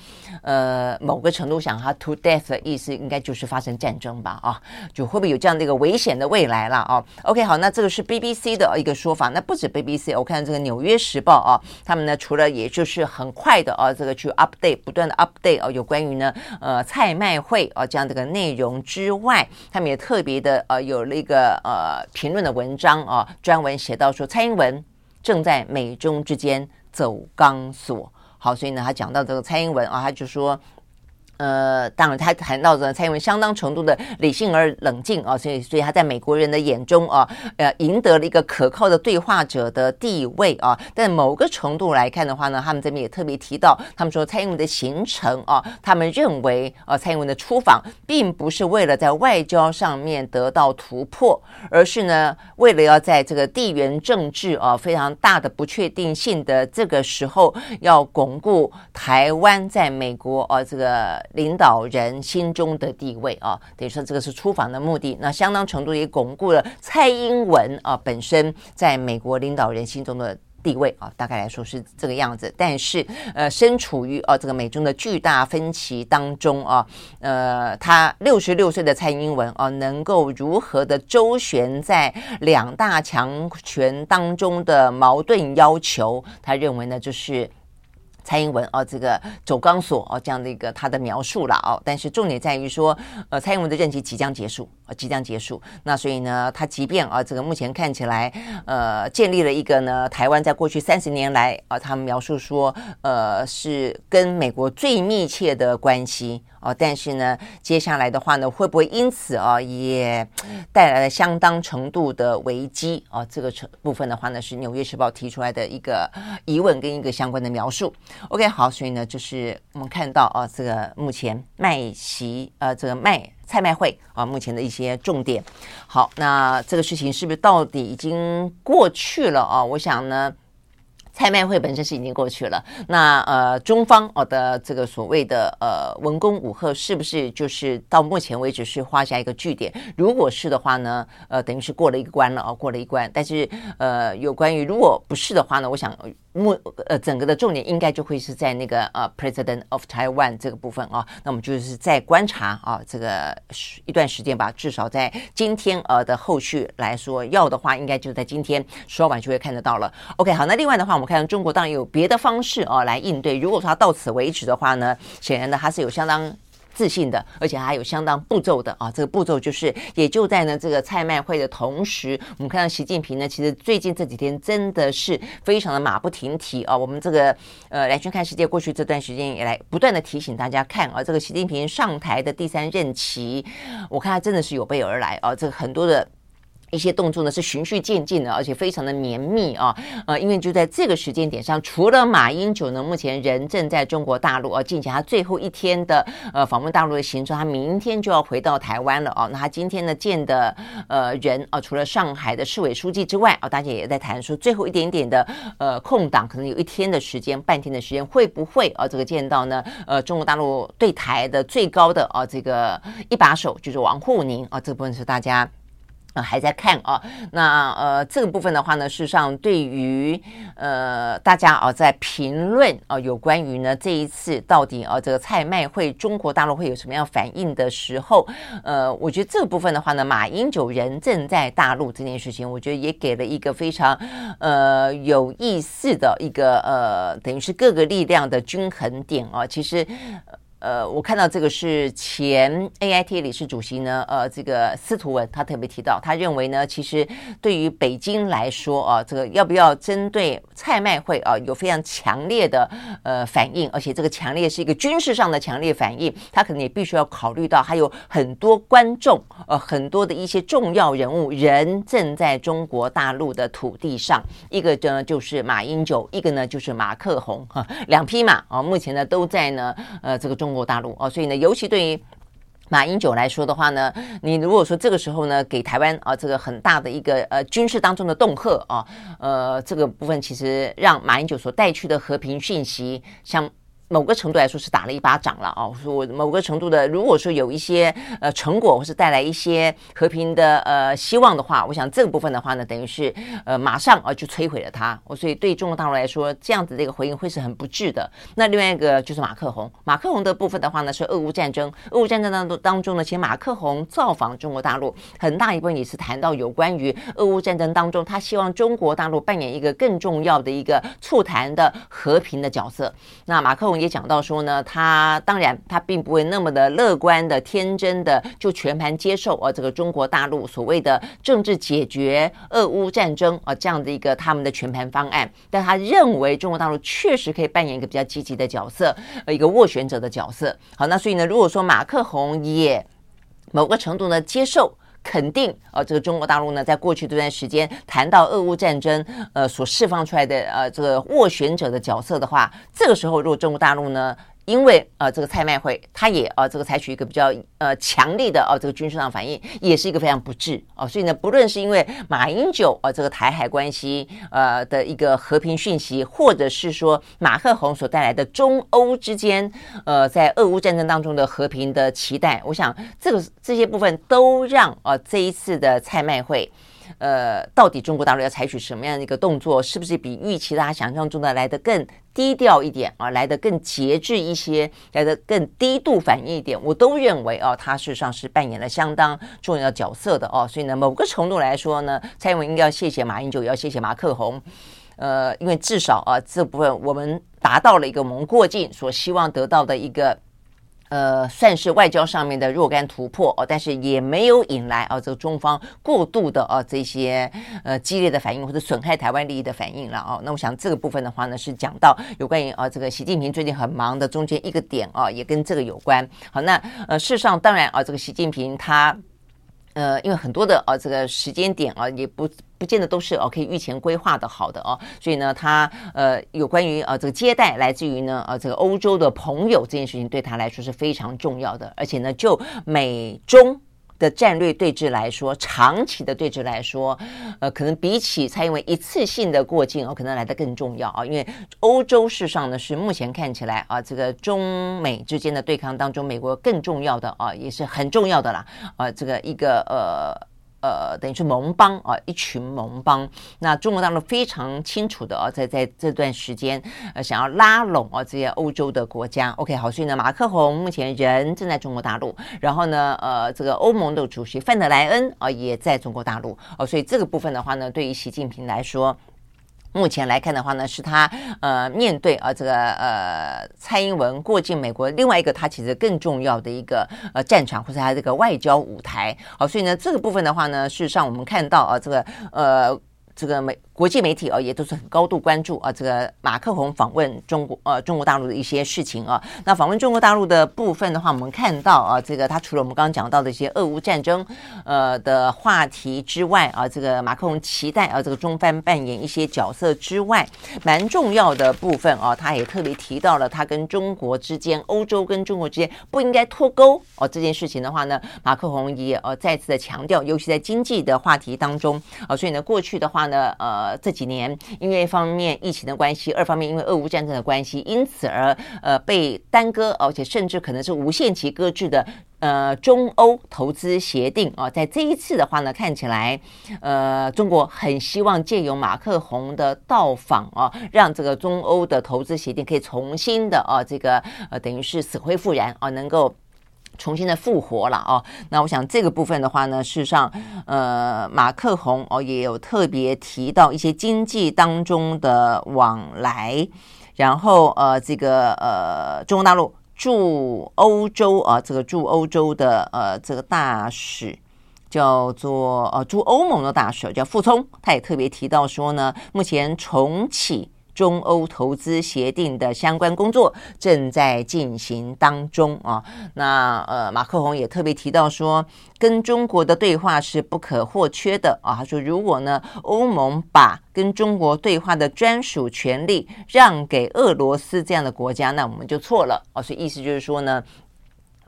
呃某个程度上哈 to death 的意思应该就是发生战争吧啊。就会不会有这样的一个危险的未来了啊？OK，好，那这个是 BBC 的一个说法，那不止 BBC，我看这个《纽约时报》啊，他们呢除了也就是很快的啊，这个去 update，不断的 update 啊，有关于呢呃蔡麦会啊这样的一个内容之外，他们也特别的呃有了一个呃评论的文章啊，专门写到说蔡英文正在美中之间走钢索。好，所以呢他讲到这个蔡英文啊，他就说。呃，当然，他谈到的蔡英文相当程度的理性而冷静啊，所以，所以他在美国人的眼中啊，呃，赢得了一个可靠的对话者的地位啊。但某个程度来看的话呢，他们这边也特别提到，他们说蔡英文的行程啊，他们认为啊，蔡英文的出访并不是为了在外交上面得到突破，而是呢，为了要在这个地缘政治啊非常大的不确定性的这个时候，要巩固台湾在美国啊这个。领导人心中的地位啊，等于说这个是出访的目的，那相当程度也巩固了蔡英文啊本身在美国领导人心中的地位啊，大概来说是这个样子。但是呃，身处于啊这个美中的巨大分歧当中啊，呃，他六十六岁的蔡英文啊，能够如何的周旋在两大强权当中的矛盾要求，他认为呢就是。蔡英文哦，这个走钢索哦，这样的一个他的描述了哦，但是重点在于说，呃，蔡英文的任期即将结束。啊，即将结束。那所以呢，他即便啊，这个目前看起来，呃，建立了一个呢，台湾在过去三十年来啊，他们描述说，呃，是跟美国最密切的关系。哦，但是呢，接下来的话呢，会不会因此啊，也带来了相当程度的危机啊？这个成部分的话呢，是《纽约时报》提出来的一个疑问跟一个相关的描述。OK，好，所以呢，就是我们看到啊，这个目前麦席呃，这个麦蔡麦会啊，目前的一些重点。好，那这个事情是不是到底已经过去了啊？我想呢。蔡麦会本身是已经过去了，那呃中方哦的这个所谓的呃文攻武吓是不是就是到目前为止是画下一个句点？如果是的话呢，呃等于是过了一个关了哦，过了一关。但是呃有关于如果不是的话呢，我想目呃整个的重点应该就会是在那个呃 President of Taiwan 这个部分啊。那我们就是在观察啊这个一段时间吧，至少在今天呃的后续来说，要的话应该就在今天说完就会看得到了。OK 好，那另外的话我们。看中国当然有别的方式啊来应对。如果说他到此为止的话呢，显然呢他是有相当自信的，而且还有相当步骤的啊。这个步骤就是，也就在呢这个菜卖会的同时，我们看到习近平呢，其实最近这几天真的是非常的马不停蹄啊。我们这个呃来去看世界过去这段时间以来，不断的提醒大家看啊，这个习近平上台的第三任期，我看他真的是有备而来啊。这个很多的。一些动作呢是循序渐进的，而且非常的绵密啊，呃，因为就在这个时间点上，除了马英九呢，目前人正在中国大陆，啊进行他最后一天的呃访问大陆的行程，他明天就要回到台湾了哦。那他今天呢见的呃人啊，除了上海的市委书记之外啊，大家也在谈说最后一点点的呃空档，可能有一天的时间，半天的时间，会不会啊这个见到呢？呃，中国大陆对台的最高的啊这个一把手就是王沪宁啊，这部分是大家。呃，还在看啊，那呃，这个部分的话呢，事实上对于呃大家啊在评论啊有关于呢这一次到底啊这个蔡麦会中国大陆会有什么样反应的时候，呃，我觉得这个部分的话呢，马英九人正在大陆这件事情，我觉得也给了一个非常呃有意思的一个呃等于是各个力量的均衡点啊，其实。呃我看到这个是前 AIT 理事主席呢，呃，这个司徒文他特别提到，他认为呢，其实对于北京来说啊，这个要不要针对蔡麦会啊有非常强烈的呃反应，而且这个强烈是一个军事上的强烈反应，他可能也必须要考虑到还有很多观众，呃，很多的一些重要人物人正在中国大陆的土地上，一个呢就是马英九，一个呢就是马克宏哈，两匹马啊，目前呢都在呢呃这个中。中国大陆啊，所以呢，尤其对于马英九来说的话呢，你如果说这个时候呢，给台湾啊这个很大的一个呃军事当中的恫吓啊，呃，这个部分其实让马英九所带去的和平讯息，像。某个程度来说是打了一巴掌了啊！说某个程度的，如果说有一些呃成果，或是带来一些和平的呃希望的话，我想这个部分的话呢，等于是呃马上啊就摧毁了它。我所以对中国大陆来说，这样子的一个回应会是很不智的。那另外一个就是马克宏，马克宏的部分的话呢，是俄乌战争。俄乌战争当中当中呢，其实马克宏造访中国大陆，很大一部分也是谈到有关于俄乌战争当中，他希望中国大陆扮演一个更重要的一个促谈的和平的角色。那马克宏。也讲到说呢，他当然他并不会那么的乐观的、天真的就全盘接受啊这个中国大陆所谓的政治解决俄乌战争啊这样的一个他们的全盘方案，但他认为中国大陆确实可以扮演一个比较积极的角色，呃一个斡旋者的角色。好，那所以呢，如果说马克宏也某个程度呢接受。肯定啊，这个中国大陆呢，在过去这段时间谈到俄乌战争，呃，所释放出来的呃这个斡旋者的角色的话，这个时候如果中国大陆呢，因为呃这个蔡麦会，他也呃这个采取一个比较呃强力的哦、呃、这个军事上反应，也是一个非常不智哦、所以呢，不论是因为马英九呃这个台海关系呃的一个和平讯息，或者是说马克宏所带来的中欧之间呃在俄乌战争当中的和平的期待，我想这个这些部分都让呃这一次的蔡麦会。呃，到底中国大陆要采取什么样的一个动作？是不是比预期大家想象中的来得更低调一点啊？来得更节制一些，来得更低度反应一点？我都认为哦，他事实上是扮演了相当重要的角色的哦。所以呢，某个程度来说呢，蔡英文应该要谢谢马英九，也要谢谢马克宏。呃，因为至少啊，这部分我们达到了一个蒙过境所希望得到的一个。呃，算是外交上面的若干突破哦，但是也没有引来啊这个中方过度的啊这些呃激烈的反应或者损害台湾利益的反应了哦。那我想这个部分的话呢，是讲到有关于啊这个习近平最近很忙的中间一个点啊，也跟这个有关。好，那呃事实上当然啊，这个习近平他。呃，因为很多的啊这个时间点啊，也不不见得都是哦可以预前规划的好的哦，所以呢，他呃有关于呃这个接待来自于呢呃这个欧洲的朋友这件事情，对他来说是非常重要的，而且呢，就美中的战略对峙来说，长期的对峙来说，呃，可能比起蔡英文一次性的过境哦，可能来得更重要啊。因为欧洲事实上呢，是目前看起来啊，这个中美之间的对抗当中，美国更重要的啊，也是很重要的啦。啊，这个一个呃。呃，等于是盟邦啊，一群盟邦。那中国大陆非常清楚的啊，在在这段时间，呃，想要拉拢啊这些欧洲的国家。OK，好，所以呢，马克宏目前人正在中国大陆，然后呢，呃，这个欧盟的主席范德莱恩啊也在中国大陆哦，所以这个部分的话呢，对于习近平来说。目前来看的话呢，是他呃面对啊这个呃蔡英文过境美国另外一个他其实更重要的一个呃战场，或者他这个外交舞台。好，所以呢这个部分的话呢，事实上我们看到啊这个呃。这个美国际媒体啊，也都是很高度关注啊，这个马克宏访问中国呃中国大陆的一些事情啊。那访问中国大陆的部分的话，我们看到啊，这个他除了我们刚刚讲到的一些俄乌战争呃的话题之外啊，这个马克宏期待啊，这个中方扮演一些角色之外，蛮重要的部分啊，他也特别提到了他跟中国之间、欧洲跟中国之间不应该脱钩哦。这件事情的话呢，马克宏也呃再次的强调，尤其在经济的话题当中啊，所以呢，过去的话。呢，呃，这几年因为一方面疫情的关系，二方面因为俄乌战争的关系，因此而呃被耽搁，而且甚至可能是无限期搁置的呃中欧投资协定啊，在这一次的话呢，看起来呃中国很希望借由马克宏的到访啊，让这个中欧的投资协定可以重新的啊这个呃等于是死灰复燃啊，能够。重新的复活了哦，那我想这个部分的话呢，事实上，呃，马克宏哦也有特别提到一些经济当中的往来，然后呃，这个呃，中国大陆驻欧洲啊，这个驻欧洲的呃这个大使叫做呃驻欧盟的大使叫傅聪，他也特别提到说呢，目前重启。中欧投资协定的相关工作正在进行当中啊，那呃，马克宏也特别提到说，跟中国的对话是不可或缺的啊。他说，如果呢，欧盟把跟中国对话的专属权利让给俄罗斯这样的国家，那我们就错了啊。所以意思就是说呢。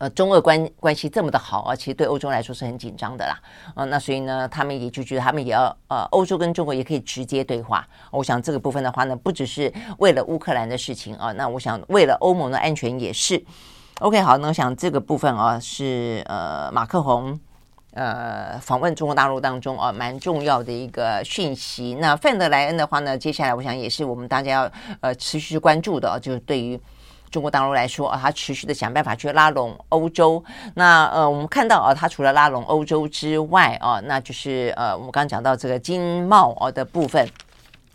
呃，中俄关关系这么的好啊，其实对欧洲来说是很紧张的啦。呃，那所以呢，他们也就觉得他们也要呃，欧洲跟中国也可以直接对话。我想这个部分的话呢，不只是为了乌克兰的事情啊，那我想为了欧盟的安全也是。OK，好，那我想这个部分啊是呃马克宏呃访问中国大陆当中啊蛮重要的一个讯息。那范德莱恩的话呢，接下来我想也是我们大家要呃持续关注的，就是对于。中国大陆来说啊，它持续的想办法去拉拢欧洲。那呃，我们看到啊，它除了拉拢欧洲之外啊，那就是呃，我们刚刚讲到这个经贸啊的部分。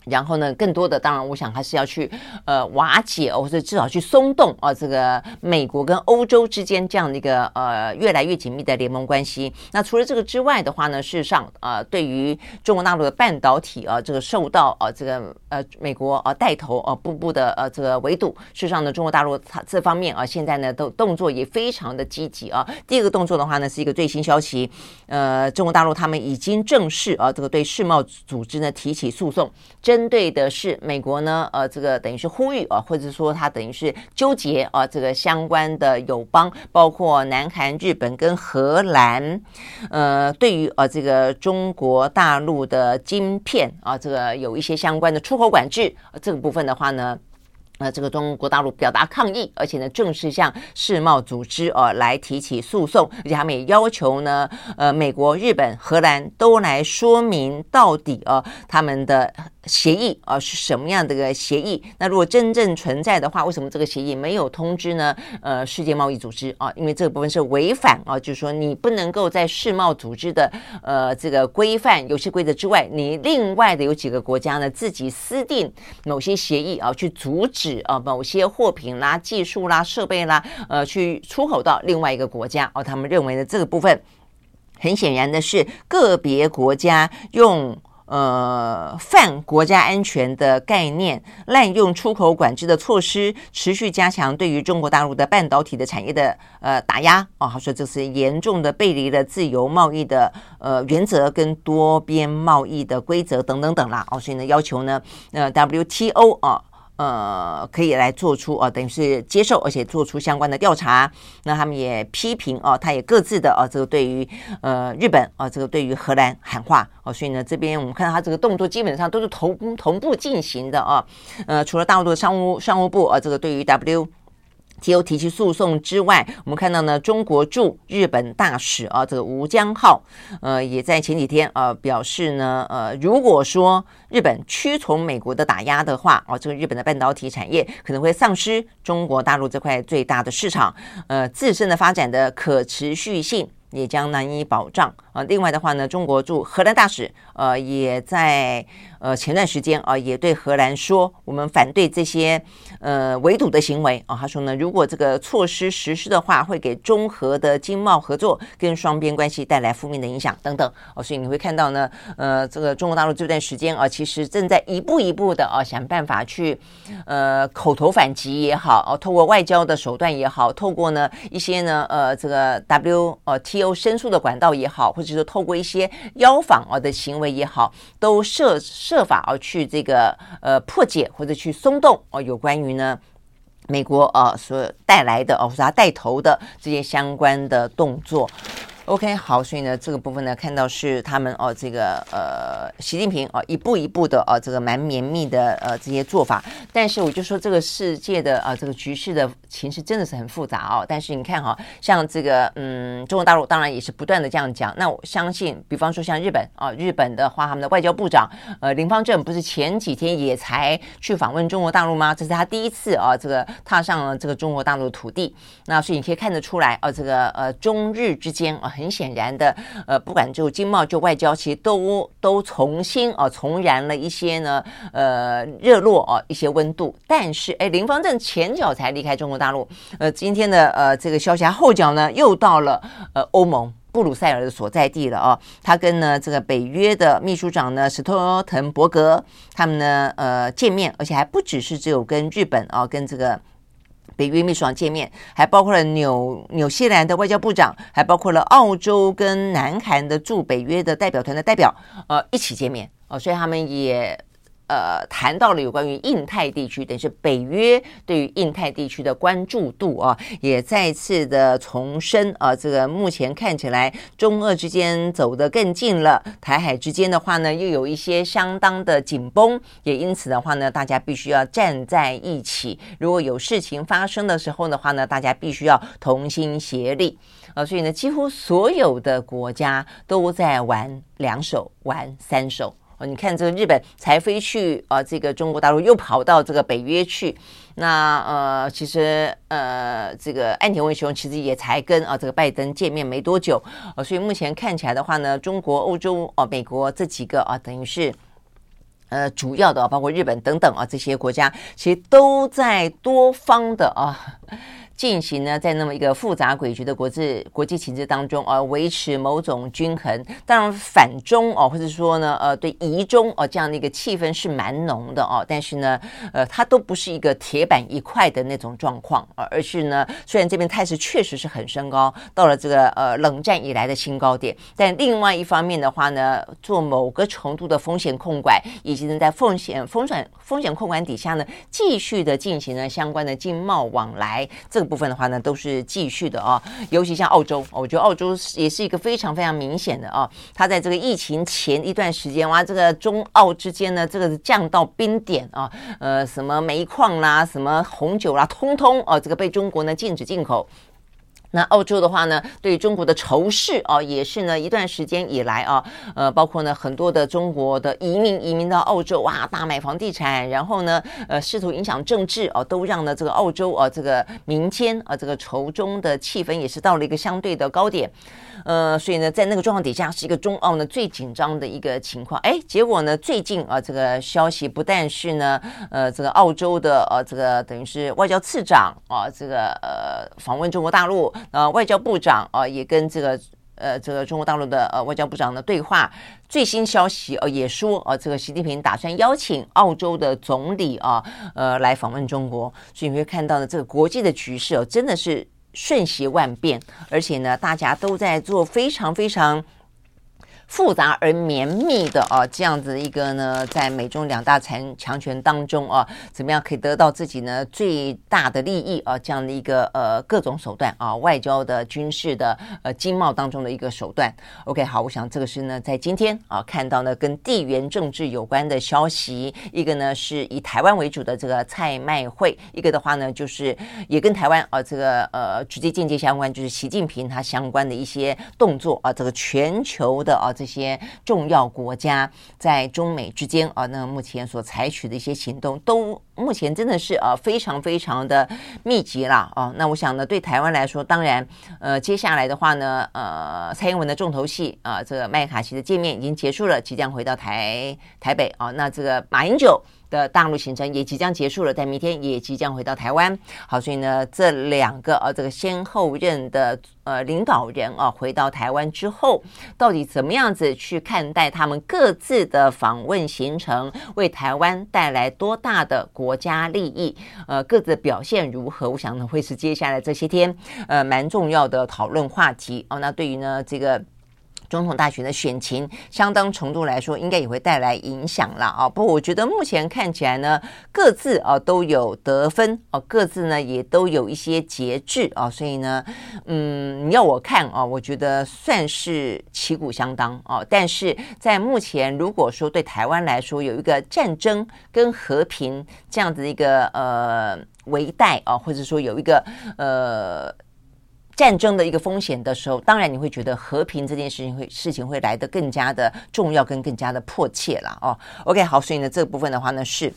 然后呢，更多的当然，我想还是要去呃瓦解，或者至少去松动啊，这个美国跟欧洲之间这样的一个呃越来越紧密的联盟关系。那除了这个之外的话呢，事实上呃，对于中国大陆的半导体啊，这个受到啊这个呃美国啊带头啊步步的呃这个围堵。事实上呢，中国大陆它这方面啊，现在呢都动作也非常的积极啊。第二个动作的话呢，是一个最新消息，呃，中国大陆他们已经正式啊这个对世贸组织呢提起诉讼。针针对的是美国呢，呃，这个等于是呼吁啊，或者说他等于是纠结啊，这个相关的友邦，包括南韩、日本跟荷兰，呃，对于啊这个中国大陆的晶片啊，这个有一些相关的出口管制，这个部分的话呢。呃，这个中国大陆表达抗议，而且呢，正式向世贸组织呃来提起诉讼，而且他们也要求呢，呃，美国、日本、荷兰都来说明到底呃他们的协议啊、是什么样的一个协议。那如果真正存在的话，为什么这个协议没有通知呢？呃，世界贸易组织啊、因为这个部分是违反啊、就是说你不能够在世贸组织的呃这个规范游戏规则之外，你另外的有几个国家呢自己私定某些协议啊、去阻止。呃，某些货品啦、技术啦、设备啦，呃，去出口到另外一个国家哦，他们认为呢，这个部分很显然的是个别国家用。呃，泛国家安全的概念，滥用出口管制的措施，持续加强对于中国大陆的半导体的产业的呃打压哦，他说这是严重的背离了自由贸易的呃原则跟多边贸易的规则等等等啦哦，所以呢要求呢呃 WTO 啊。呃，可以来做出哦，等于是接受，而且做出相关的调查。那他们也批评哦，他也各自的哦，这个对于呃日本哦，这个对于荷兰喊话哦，所以呢，这边我们看到他这个动作基本上都是同同步进行的啊。呃，除了大陆的商务商务部啊，这个对于 W。提有提起诉讼之外，我们看到呢，中国驻日本大使啊，这个吴江浩，呃，也在前几天呃表示呢，呃，如果说日本屈从美国的打压的话，哦，这个日本的半导体产业可能会丧失中国大陆这块最大的市场，呃，自身的发展的可持续性也将难以保障啊。另外的话呢，中国驻荷兰大使呃也在。呃，前段时间啊，也对荷兰说，我们反对这些呃围堵的行为啊。他说呢，如果这个措施实施的话，会给中荷的经贸合作跟双边关系带来负面的影响等等。哦，所以你会看到呢，呃，这个中国大陆这段时间啊，其实正在一步一步的啊想办法去呃口头反击也好，哦，透过外交的手段也好，透过呢一些呢呃这个 W 呃 TO 申诉的管道也好，或者说透过一些邀访啊的行为也好，都设设。法而去这个呃破解或者去松动哦，有关于呢美国呃所带来的哦，或者他带头的这些相关的动作。OK，好，所以呢，这个部分呢，看到是他们哦，这个呃，习近平哦，一步一步的哦，这个蛮绵密的呃这些做法。但是我就说，这个世界的啊、呃，这个局势的情势真的是很复杂哦。但是你看哈、像这个嗯，中国大陆当然也是不断的这样讲。那我相信，比方说像日本啊、哦，日本的话，他们的外交部长呃林芳正不是前几天也才去访问中国大陆吗？这是他第一次啊、这个踏上了这个中国大陆的土地。那所以你可以看得出来啊、哦，这个呃中日之间啊。很显然的，呃，不管就经贸就外交，其实都都重新啊重燃了一些呢，呃，热络啊一些温度。但是，哎，林芳正前脚才离开中国大陆，呃，今天的呃这个消息，后脚呢又到了呃欧盟布鲁塞尔的所在地了啊。他跟呢这个北约的秘书长呢史托滕伯格他们呢呃见面，而且还不只是只有跟日本啊跟这个。北约秘书长见面，还包括了纽纽西兰的外交部长，还包括了澳洲跟南韩的驻北约的代表团的代表，呃，一起见面哦，所以他们也。呃，谈到了有关于印太地区，等于是北约对于印太地区的关注度啊，也再次的重申啊，这个目前看起来中俄之间走得更近了，台海之间的话呢，又有一些相当的紧绷，也因此的话呢，大家必须要站在一起，如果有事情发生的时候的话呢，大家必须要同心协力啊，所以呢，几乎所有的国家都在玩两手，玩三手。哦，你看这个日本才飞去啊，这个中国大陆又跑到这个北约去，那呃，其实呃，这个岸田文雄其实也才跟啊这个拜登见面没多久，呃，所以目前看起来的话呢，中国、欧洲、哦、美国这几个啊，等于是呃主要的，包括日本等等啊这些国家，其实都在多方的啊。进行呢，在那么一个复杂诡谲的国际国际情势当中，呃，维持某种均衡。当然，反中哦，或者说呢，呃，对疑中哦，这样的一个气氛是蛮浓的哦。但是呢，呃，它都不是一个铁板一块的那种状况，而而是呢，虽然这边态势确实是很升高，到了这个呃冷战以来的新高点，但另外一方面的话呢，做某个程度的风险控管，以及呢，在风险风险风险控管底下呢，继续的进行了相关的经贸往来这。部分的话呢，都是继续的啊，尤其像澳洲，我觉得澳洲也是一个非常非常明显的啊，它在这个疫情前一段时间哇，这个中澳之间呢，这个降到冰点啊，呃，什么煤矿啦，什么红酒啦，通通啊，这个被中国呢禁止进口。那澳洲的话呢，对中国的仇视啊，也是呢一段时间以来啊，呃，包括呢很多的中国的移民移民到澳洲哇，大买房地产，然后呢，呃，试图影响政治啊，都让呢这个澳洲啊这个民间啊这个仇中的气氛也是到了一个相对的高点，呃，所以呢，在那个状况底下，是一个中澳呢最紧张的一个情况。哎，结果呢，最近啊这个消息不但是呢，呃，这个澳洲的呃这个等于是外交次长啊，这个呃访问中国大陆。呃，外交部长啊、也跟这个呃，这个中国大陆的呃外交部长的对话，最新消息呃也说，呃，这个习近平打算邀请澳洲的总理啊，呃，来访问中国，所以你会看到呢，这个国际的局势哦，真的是瞬息万变，而且呢，大家都在做非常非常复杂而绵密的啊，这样子一个呢，在美中两大强强权当中啊，怎么样可以得到自己呢最大的利益啊？这样的一个呃各种手段啊，外交的、军事的、呃经贸当中的一个手段。OK，好，我想这个是呢，在今天啊看到呢跟地缘政治有关的消息，一个呢是以台湾为主的这个蔡麦会，一个的话呢就是也跟台湾啊这个呃直接间接相关，就是习近平他相关的一些动作啊，这个全球的啊这。些重要国家在中美之间啊，那目前所采取的一些行动，都目前真的是啊非常非常的密集了啊。那我想呢，对台湾来说，当然呃接下来的话呢，呃蔡英文的重头戏啊，这个麦卡锡的见面已经结束了，即将回到台台北啊。那这个马英九。的大陆行程也即将结束了，在明天也即将回到台湾。好，所以呢，这两个呃、这个先后任的呃领导人啊，回到台湾之后，到底怎么样子去看待他们各自的访问行程，为台湾带来多大的国家利益？呃，各自的表现如何？我想呢，会是接下来这些天呃蛮重要的讨论话题哦。那对于呢这个。总统大选的选情，相当程度来说，应该也会带来影响了啊。不过，我觉得目前看起来呢，各自啊都有得分啊，各自呢也都有一些节制啊。所以呢，嗯，你要我看啊，我觉得算是旗鼓相当啊。但是在目前，如果说对台湾来说有一个战争跟和平这样子一个呃围带啊，或者说有一个呃。战争的一个风险的时候，当然你会觉得和平这件事情会事情会来得更加的重要跟更加的迫切了哦。OK，好，所以呢这部分的话呢是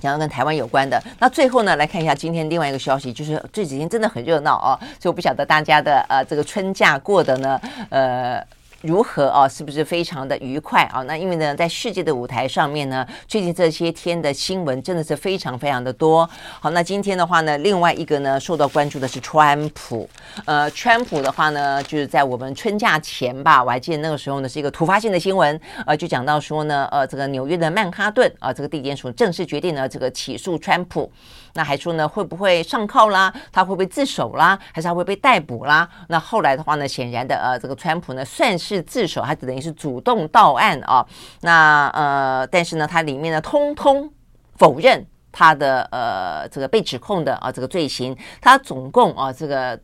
想要跟台湾有关的。那最后呢来看一下今天另外一个消息，就是这几天真的很热闹哦，所以我不晓得大家的呃这个春假过的呢呃。如何啊？是不是非常的愉快啊？那因为呢，在世界的舞台上面呢，最近这些天的新闻真的是非常非常的多。好，那今天的话呢，另外一个呢受到关注的是川普。呃，川普的话呢，就是在我们春假前吧，我还记得那个时候呢是一个突发性的新闻，呃，就讲到说呢，呃，这个纽约的曼哈顿啊，这个地检署正式决定呢，这个起诉川普。那还说呢，会不会上铐啦？他会不会自首啦？还是他会被逮捕啦？那后来的话呢，显然的，呃，这个川普呢算是自首，他等于是主动到案啊。那呃，但是呢，他里面呢通通否认他的呃这个被指控的啊这个罪行。他总共啊这个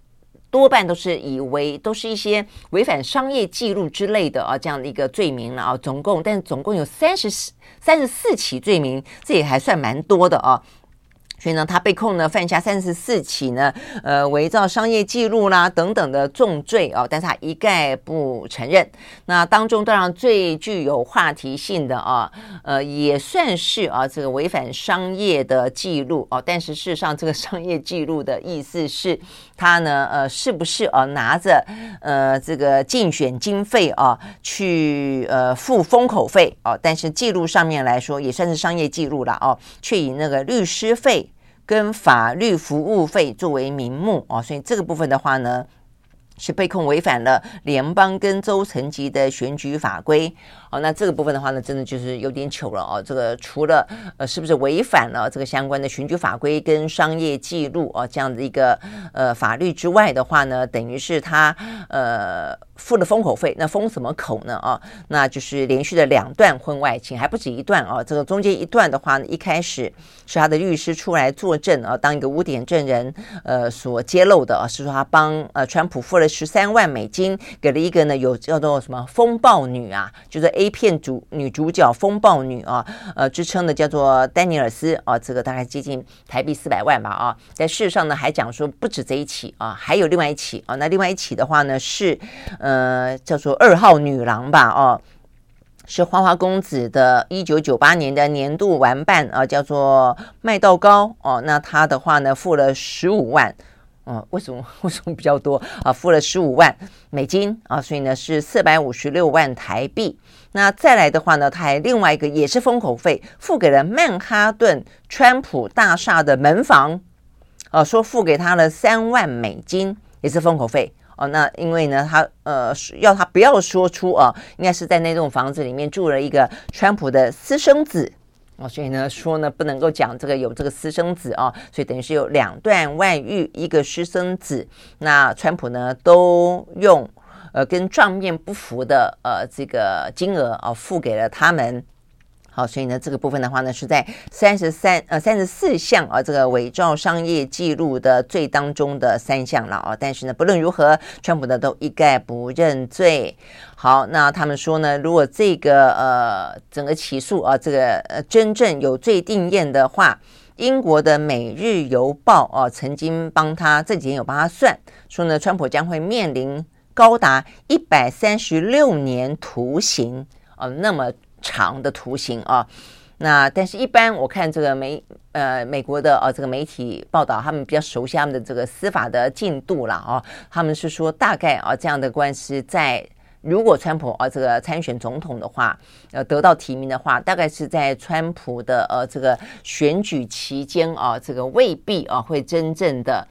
多半都是以为都是一些违反商业记录之类的啊这样的一个罪名了啊。总共，但总共有三十四三十四起罪名，这也还算蛮多的啊。所以呢，他被控呢犯下三十四起呢，呃，伪造商业记录啦等等的重罪哦，但是他一概不承认。那当中当然最具有话题性的啊，呃，也算是啊这个违反商业的记录哦，但是事实上这个商业记录的意思是，他呢呃是不是啊拿着呃这个竞选经费啊去呃付封口费啊？但是记录上面来说也算是商业记录了哦，却以那个律师费。跟法律服务费作为名目哦，所以这个部分的话呢，是被控违反了联邦跟州层级的选举法规。哦，那这个部分的话呢，真的就是有点糗了哦。这个除了呃，是不是违反了这个相关的选举法规跟商业记录哦这样的一个呃法律之外的话呢，等于是他呃付了封口费。那封什么口呢？啊，那就是连续的两段婚外情，还不止一段啊。这个中间一段的话呢，一开始是他的律师出来作证啊，当一个污点证人呃所揭露的，是说他帮呃川普付了十三万美金给了一个呢有叫做什么风暴女啊，就是。A 片主女主角风暴女啊，呃，之称的叫做丹尼尔斯啊，这个大概接近台币四百万吧啊。在事实上呢，还讲说不止这一起啊，还有另外一起啊。那另外一起的话呢，是呃叫做二号女郎吧哦，是花花公子的一九九八年的年度玩伴啊，叫做麦道高哦。那他的话呢，付了十五万。嗯，为什么为什么比较多啊？付了十五万美金啊，所以呢是四百五十六万台币。那再来的话呢，他还另外一个也是封口费，付给了曼哈顿川普大厦的门房，啊，说付给他了三万美金，也是封口费哦。那因为呢，他呃要他不要说出啊，应该是在那栋房子里面住了一个川普的私生子。哦，所以呢，说呢不能够讲这个有这个私生子啊，所以等于是有两段外遇，一个私生子。那川普呢都用呃跟账面不符的呃这个金额啊付给了他们。好，所以呢，这个部分的话呢，是在三十三呃三十四项啊，这个伪造商业记录的罪当中的三项了啊。但是呢，不论如何，川普呢都一概不认罪。好，那他们说呢，如果这个呃整个起诉啊，这个呃真正有罪定验的话，英国的《每日邮报》啊曾经帮他这几天有帮他算，说呢，川普将会面临高达一百三十六年徒刑啊，那么。长的图形啊，那但是，一般我看这个美呃美国的呃这个媒体报道，他们比较熟悉他们的这个司法的进度了啊，他们是说大概啊这样的官司在如果川普啊这个参选总统的话，呃得到提名的话，大概是在川普的呃这个选举期间啊，这个未必啊会真正的。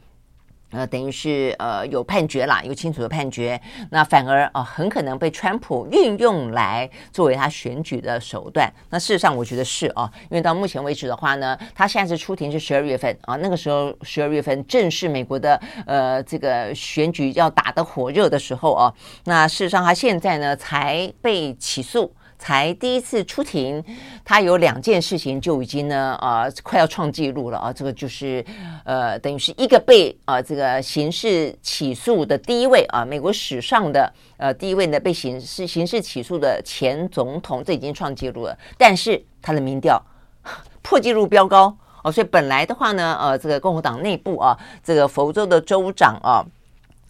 呃，等于是呃有判决啦，有清楚的判决，那反而啊、呃、很可能被川普运用来作为他选举的手段。那事实上，我觉得是啊，因为到目前为止的话呢，他现在是出庭是十二月份啊，那个时候十二月份正是美国的呃这个选举要打得火热的时候啊。那事实上，他现在呢才被起诉。才第一次出庭，他有两件事情就已经呢，呃，快要创纪录了啊！这个就是，呃，等于是一个被啊、这个刑事起诉的第一位啊，美国史上的呃第一位呢被刑事刑事起诉的前总统，这已经创纪录了。但是他的民调 破纪录飙高哦，所以本来的话呢，呃，这个共和党内部啊，这个佛州的州长啊。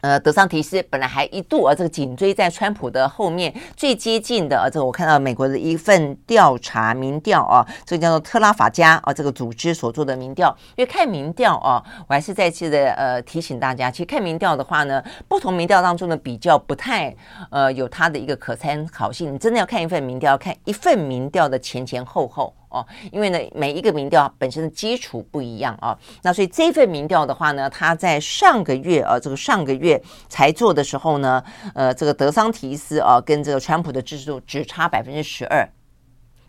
呃，德桑提斯本来还一度啊，这个紧追在川普的后面，最接近的啊，这个我看到美国的一份调查民调啊，这个叫做特拉法加啊，这个组织所做的民调。因为看民调啊，我还是再次的呃提醒大家，其实看民调的话呢，不同民调当中的比较不太呃有它的一个可参考性。你真的要看一份民调，看一份民调的前前后后。哦，因为呢，每一个民调本身的基础不一样啊，那所以这份民调的话呢，他在上个月啊，这个上个月才做的时候呢，呃，这个德桑提斯啊，跟这个川普的支持度只差百分之十二，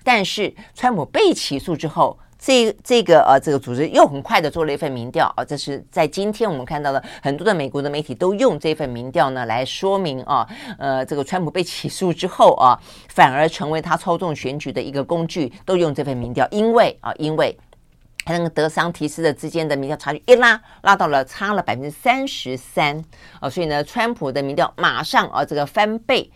但是川普被起诉之后。这这个呃，这个组织又很快的做了一份民调啊，这是在今天我们看到的很多的美国的媒体都用这份民调呢来说明啊，呃，这个川普被起诉之后啊，反而成为他操纵选举的一个工具，都用这份民调，因为啊，因为他那个德桑提斯的之间的民调差距一拉，拉到了差了百分之三十三啊，所以呢，川普的民调马上啊这个翻倍。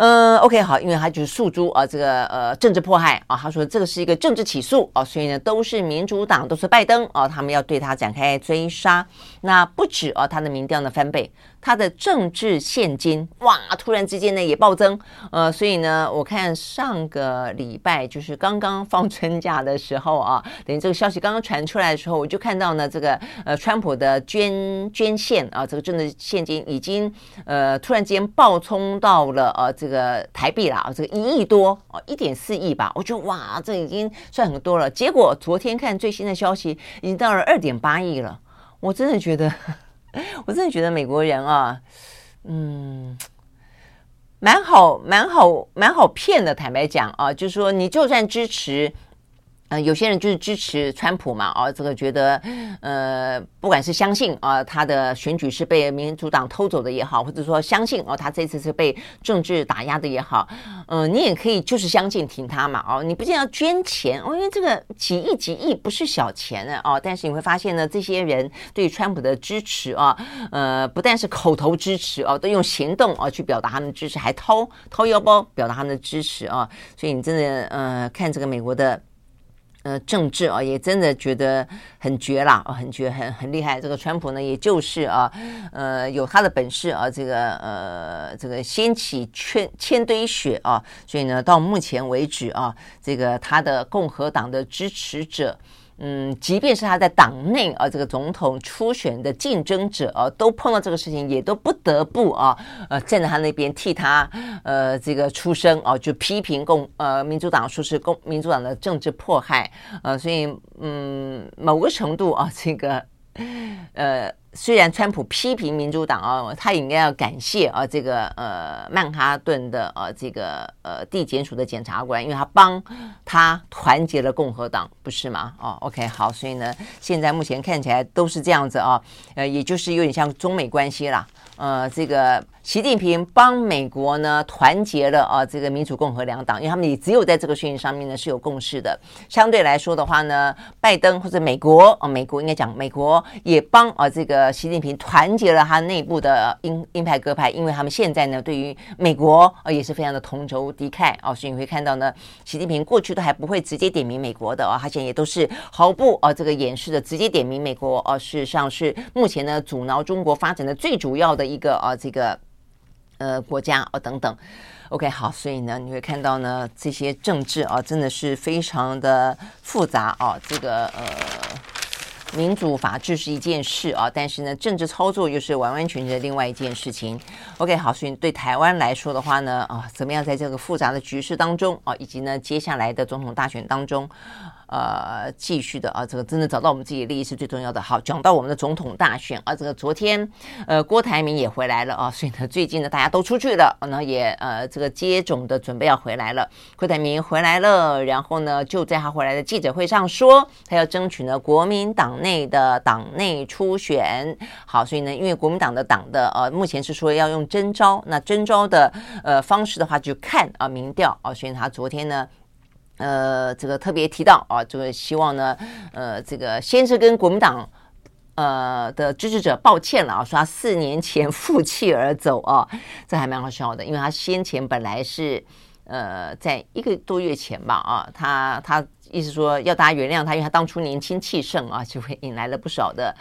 嗯，OK，好，因为他就是诉诸啊，这个呃政治迫害啊，他说这个是一个政治起诉啊，所以呢都是民主党，都是拜登啊，他们要对他展开追杀。那不止啊，他的民调呢翻倍。他的政治现金哇，突然之间呢也暴增，呃，所以呢，我看上个礼拜就是刚刚放春假的时候啊，等于这个消息刚刚传出来的时候，我就看到呢，这个呃，川普的捐捐献啊，这个政治现金已经呃突然间暴冲到了呃这个台币啦，这个一亿多哦，一点四亿吧，我觉得哇，这已经算很多了。结果昨天看最新的消息，已经到了二点八亿了，我真的觉得。我真的觉得美国人啊，嗯，蛮好，蛮好，蛮好骗的。坦白讲啊，就是说，你就算支持。呃，有些人就是支持川普嘛，哦，这个觉得，呃，不管是相信啊，他的选举是被民主党偷走的也好，或者说相信哦，他这次是被政治打压的也好，嗯、你也可以就是相信挺他嘛，哦，你不仅要捐钱哦，因为这个几亿几亿不是小钱呢，哦，但是你会发现呢，这些人对川普的支持啊，呃，不但是口头支持哦，都用行动啊去表达他们的支持，还掏掏腰包表达他们的支持啊，所以你真的呃，看这个美国的。呃，政治啊，也真的觉得很绝啦，很绝，很很厉害。这个川普呢，也就是啊，呃，有他的本事啊，这个呃，这个掀起千千堆雪啊，所以呢，到目前为止啊，这个他的共和党的支持者。嗯，即便是他在党内啊，这个总统初选的竞争者啊，都碰到这个事情，也都不得不啊，呃，站在他那边替他呃这个出声啊，就批评共呃民主党说是共民主党的政治迫害，啊，所以嗯，某个程度啊，这个呃。虽然川普批评民主党哦，他应该要感谢啊这个呃曼哈顿的呃这个呃地检署的检察官，因为他帮他团结了共和党，不是吗？哦，OK，好，所以呢，现在目前看起来都是这样子啊，呃，也就是有点像中美关系啦。呃，这个习近平帮美国呢团结了啊，这个民主共和两党，因为他们也只有在这个事情上面呢是有共识的。相对来说的话呢，拜登或者美国啊，美国应该讲美国也帮啊这个习近平团结了他内部的鹰鹰派鸽派，因为他们现在呢对于美国啊也是非常的同仇敌忾啊，所以你会看到呢，习近平过去都还不会直接点名美国的啊，他现在也都是毫不啊这个掩饰的直接点名美国啊，事实上是目前呢阻挠中国发展的最主要的。一个啊，这个呃国家啊等等，OK 好，所以呢，你会看到呢，这些政治啊，真的是非常的复杂啊。这个呃，民主法治是一件事啊，但是呢，政治操作又是完完全全的另外一件事情。OK 好，所以对台湾来说的话呢，啊，怎么样在这个复杂的局势当中啊，以及呢接下来的总统大选当中。呃，继续的啊，这个真的找到我们自己的利益是最重要的。好，讲到我们的总统大选啊，这个昨天呃，郭台铭也回来了啊，所以呢，最近呢，大家都出去了，然后也呃，这个接种的准备要回来了。郭台铭回来了，然后呢，就在他回来的记者会上说，他要争取呢国民党内的党内初选。好，所以呢，因为国民党的党的呃，目前是说要用征召，那征召的呃方式的话，就看啊民调啊，所以他昨天呢。呃，这个特别提到啊，这个希望呢，呃，这个先是跟国民党呃的支持者抱歉了啊，说他四年前 负气而走啊，这还蛮好笑的，因为他先前本来是呃在一个多月前吧啊，他他意思说要大家原谅他，因为他当初年轻气盛啊，就会引来了不少的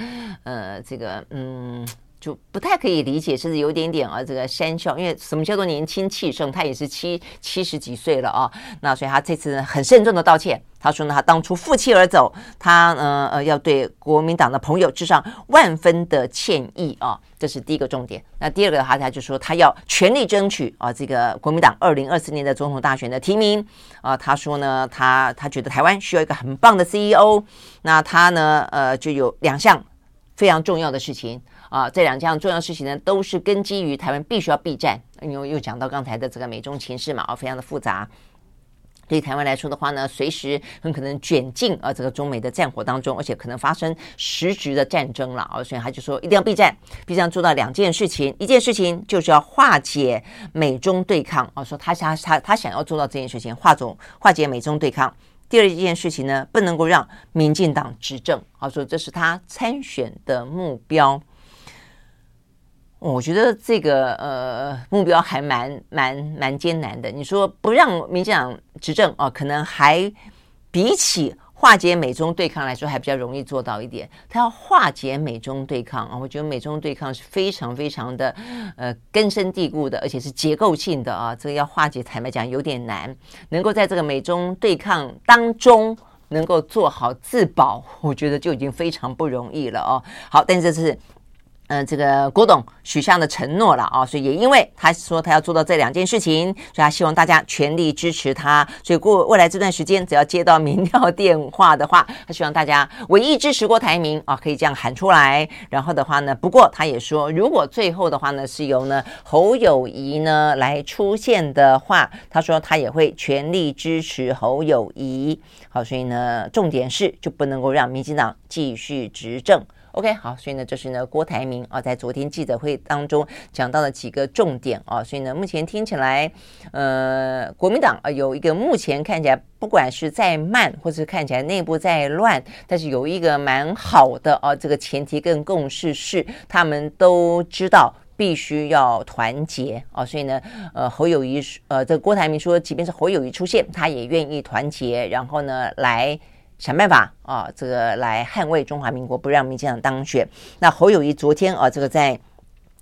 呃这个嗯。就不太可以理解，甚至有点点啊，这个讪笑，因为什么叫做年轻气盛？他也是七七十几岁了啊，那所以他这次很慎重的道歉。他说呢，他当初负气而走，他呃呃要对国民党的朋友致上万分的歉意啊，这是第一个重点。那第二个的话，他就说他要全力争取啊，这个国民党二零二四年的总统大选的提名啊。他说呢，他他觉得台湾需要一个很棒的 CEO，那他呢呃就有两项非常重要的事情。啊，这两项重要事情呢，都是根基于台湾必须要避战，因为又讲到刚才的这个美中情势嘛，啊，非常的复杂。对台湾来说的话呢，随时很可能卷进啊这个中美的战火当中，而且可能发生实质的战争了啊，所以他就说一定要避战，必须要做到两件事情，一件事情就是要化解美中对抗啊，说他想他他想要做到这件事情，化总化解美中对抗。第二件事情呢，不能够让民进党执政啊，说这是他参选的目标。我觉得这个呃目标还蛮蛮蛮艰难的。你说不让民进党执政啊，可能还比起化解美中对抗来说还比较容易做到一点。他要化解美中对抗啊，我觉得美中对抗是非常非常的呃根深蒂固的，而且是结构性的啊。这个要化解，坦白讲有点难。能够在这个美中对抗当中能够做好自保，我觉得就已经非常不容易了哦。好，但是这是。嗯、呃，这个郭董许下的承诺了啊，所以也因为他说他要做到这两件事情，所以他希望大家全力支持他。所以过未来这段时间，只要接到民调 电话的话，他希望大家唯一支持郭台铭啊，可以这样喊出来。然后的话呢，不过他也说，如果最后的话呢是由呢侯友谊呢来出现的话，他说他也会全力支持侯友谊。好，所以呢，重点是就不能够让民进党继续执政。OK，好，所以呢，这是呢郭台铭啊，在昨天记者会当中讲到了几个重点啊，所以呢，目前听起来，呃，国民党啊有一个目前看起来不管是再慢，或是看起来内部再乱，但是有一个蛮好的啊，这个前提跟共识是，他们都知道必须要团结啊，所以呢，呃，侯友谊呃，这郭台铭说，即便是侯友谊出现，他也愿意团结，然后呢来。想办法啊，这个来捍卫中华民国，不让民进党当选。那侯友谊昨天啊，这个在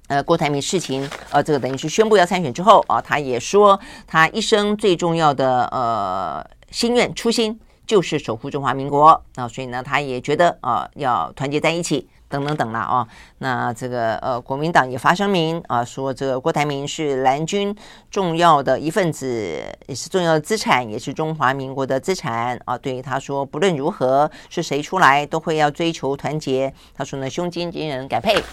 呃郭台铭事情呃，这个等于是宣布要参选之后啊，他也说他一生最重要的呃心愿初心就是守护中华民国啊，所以呢，他也觉得啊要团结在一起。等等等了啊，那这个呃，国民党也发声明啊，说这个郭台铭是蓝军重要的一份子，也是重要的资产，也是中华民国的资产啊。对于他说，不论如何是谁出来，都会要追求团结。他说呢，胸襟惊人，敢配。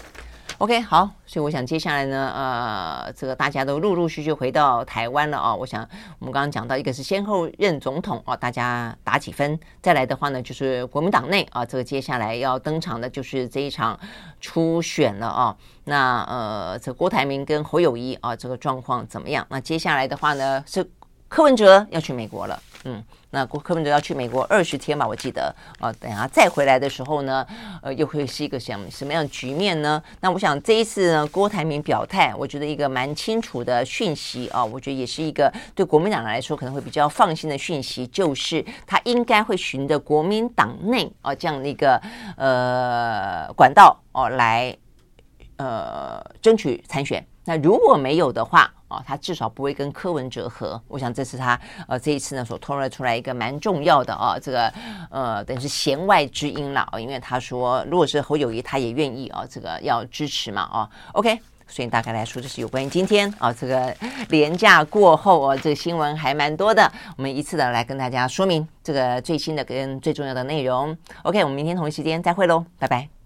OK，好，所以我想接下来呢，呃，这个大家都陆陆续续回到台湾了啊。我想我们刚刚讲到，一个是先后任总统啊，大家打几分？再来的话呢，就是国民党内啊，这个接下来要登场的就是这一场初选了啊。那呃，这郭台铭跟侯友谊啊，这个状况怎么样？那接下来的话呢，是柯文哲要去美国了，嗯。那郭柯文哲要去美国二十天吧，我记得啊，等下再回来的时候呢，呃，又会是一个什么什么样的局面呢？那我想这一次呢，郭台铭表态，我觉得一个蛮清楚的讯息啊，我觉得也是一个对国民党来说可能会比较放心的讯息，就是他应该会循着国民党内啊这样的一个呃管道哦来呃争取参选。那如果没有的话，啊，他至少不会跟柯文哲合。我想这是他呃这一次呢所透露出来一个蛮重要的啊，这个呃等于是弦外之音了啊，因为他说如果是侯友谊，他也愿意啊，这个要支持嘛啊。OK，所以大概来说，这是有关于今天啊这个连假过后啊，这个新闻还蛮多的，我们一次的来跟大家说明这个最新的跟最重要的内容。OK，我们明天同一时间再会喽，拜拜。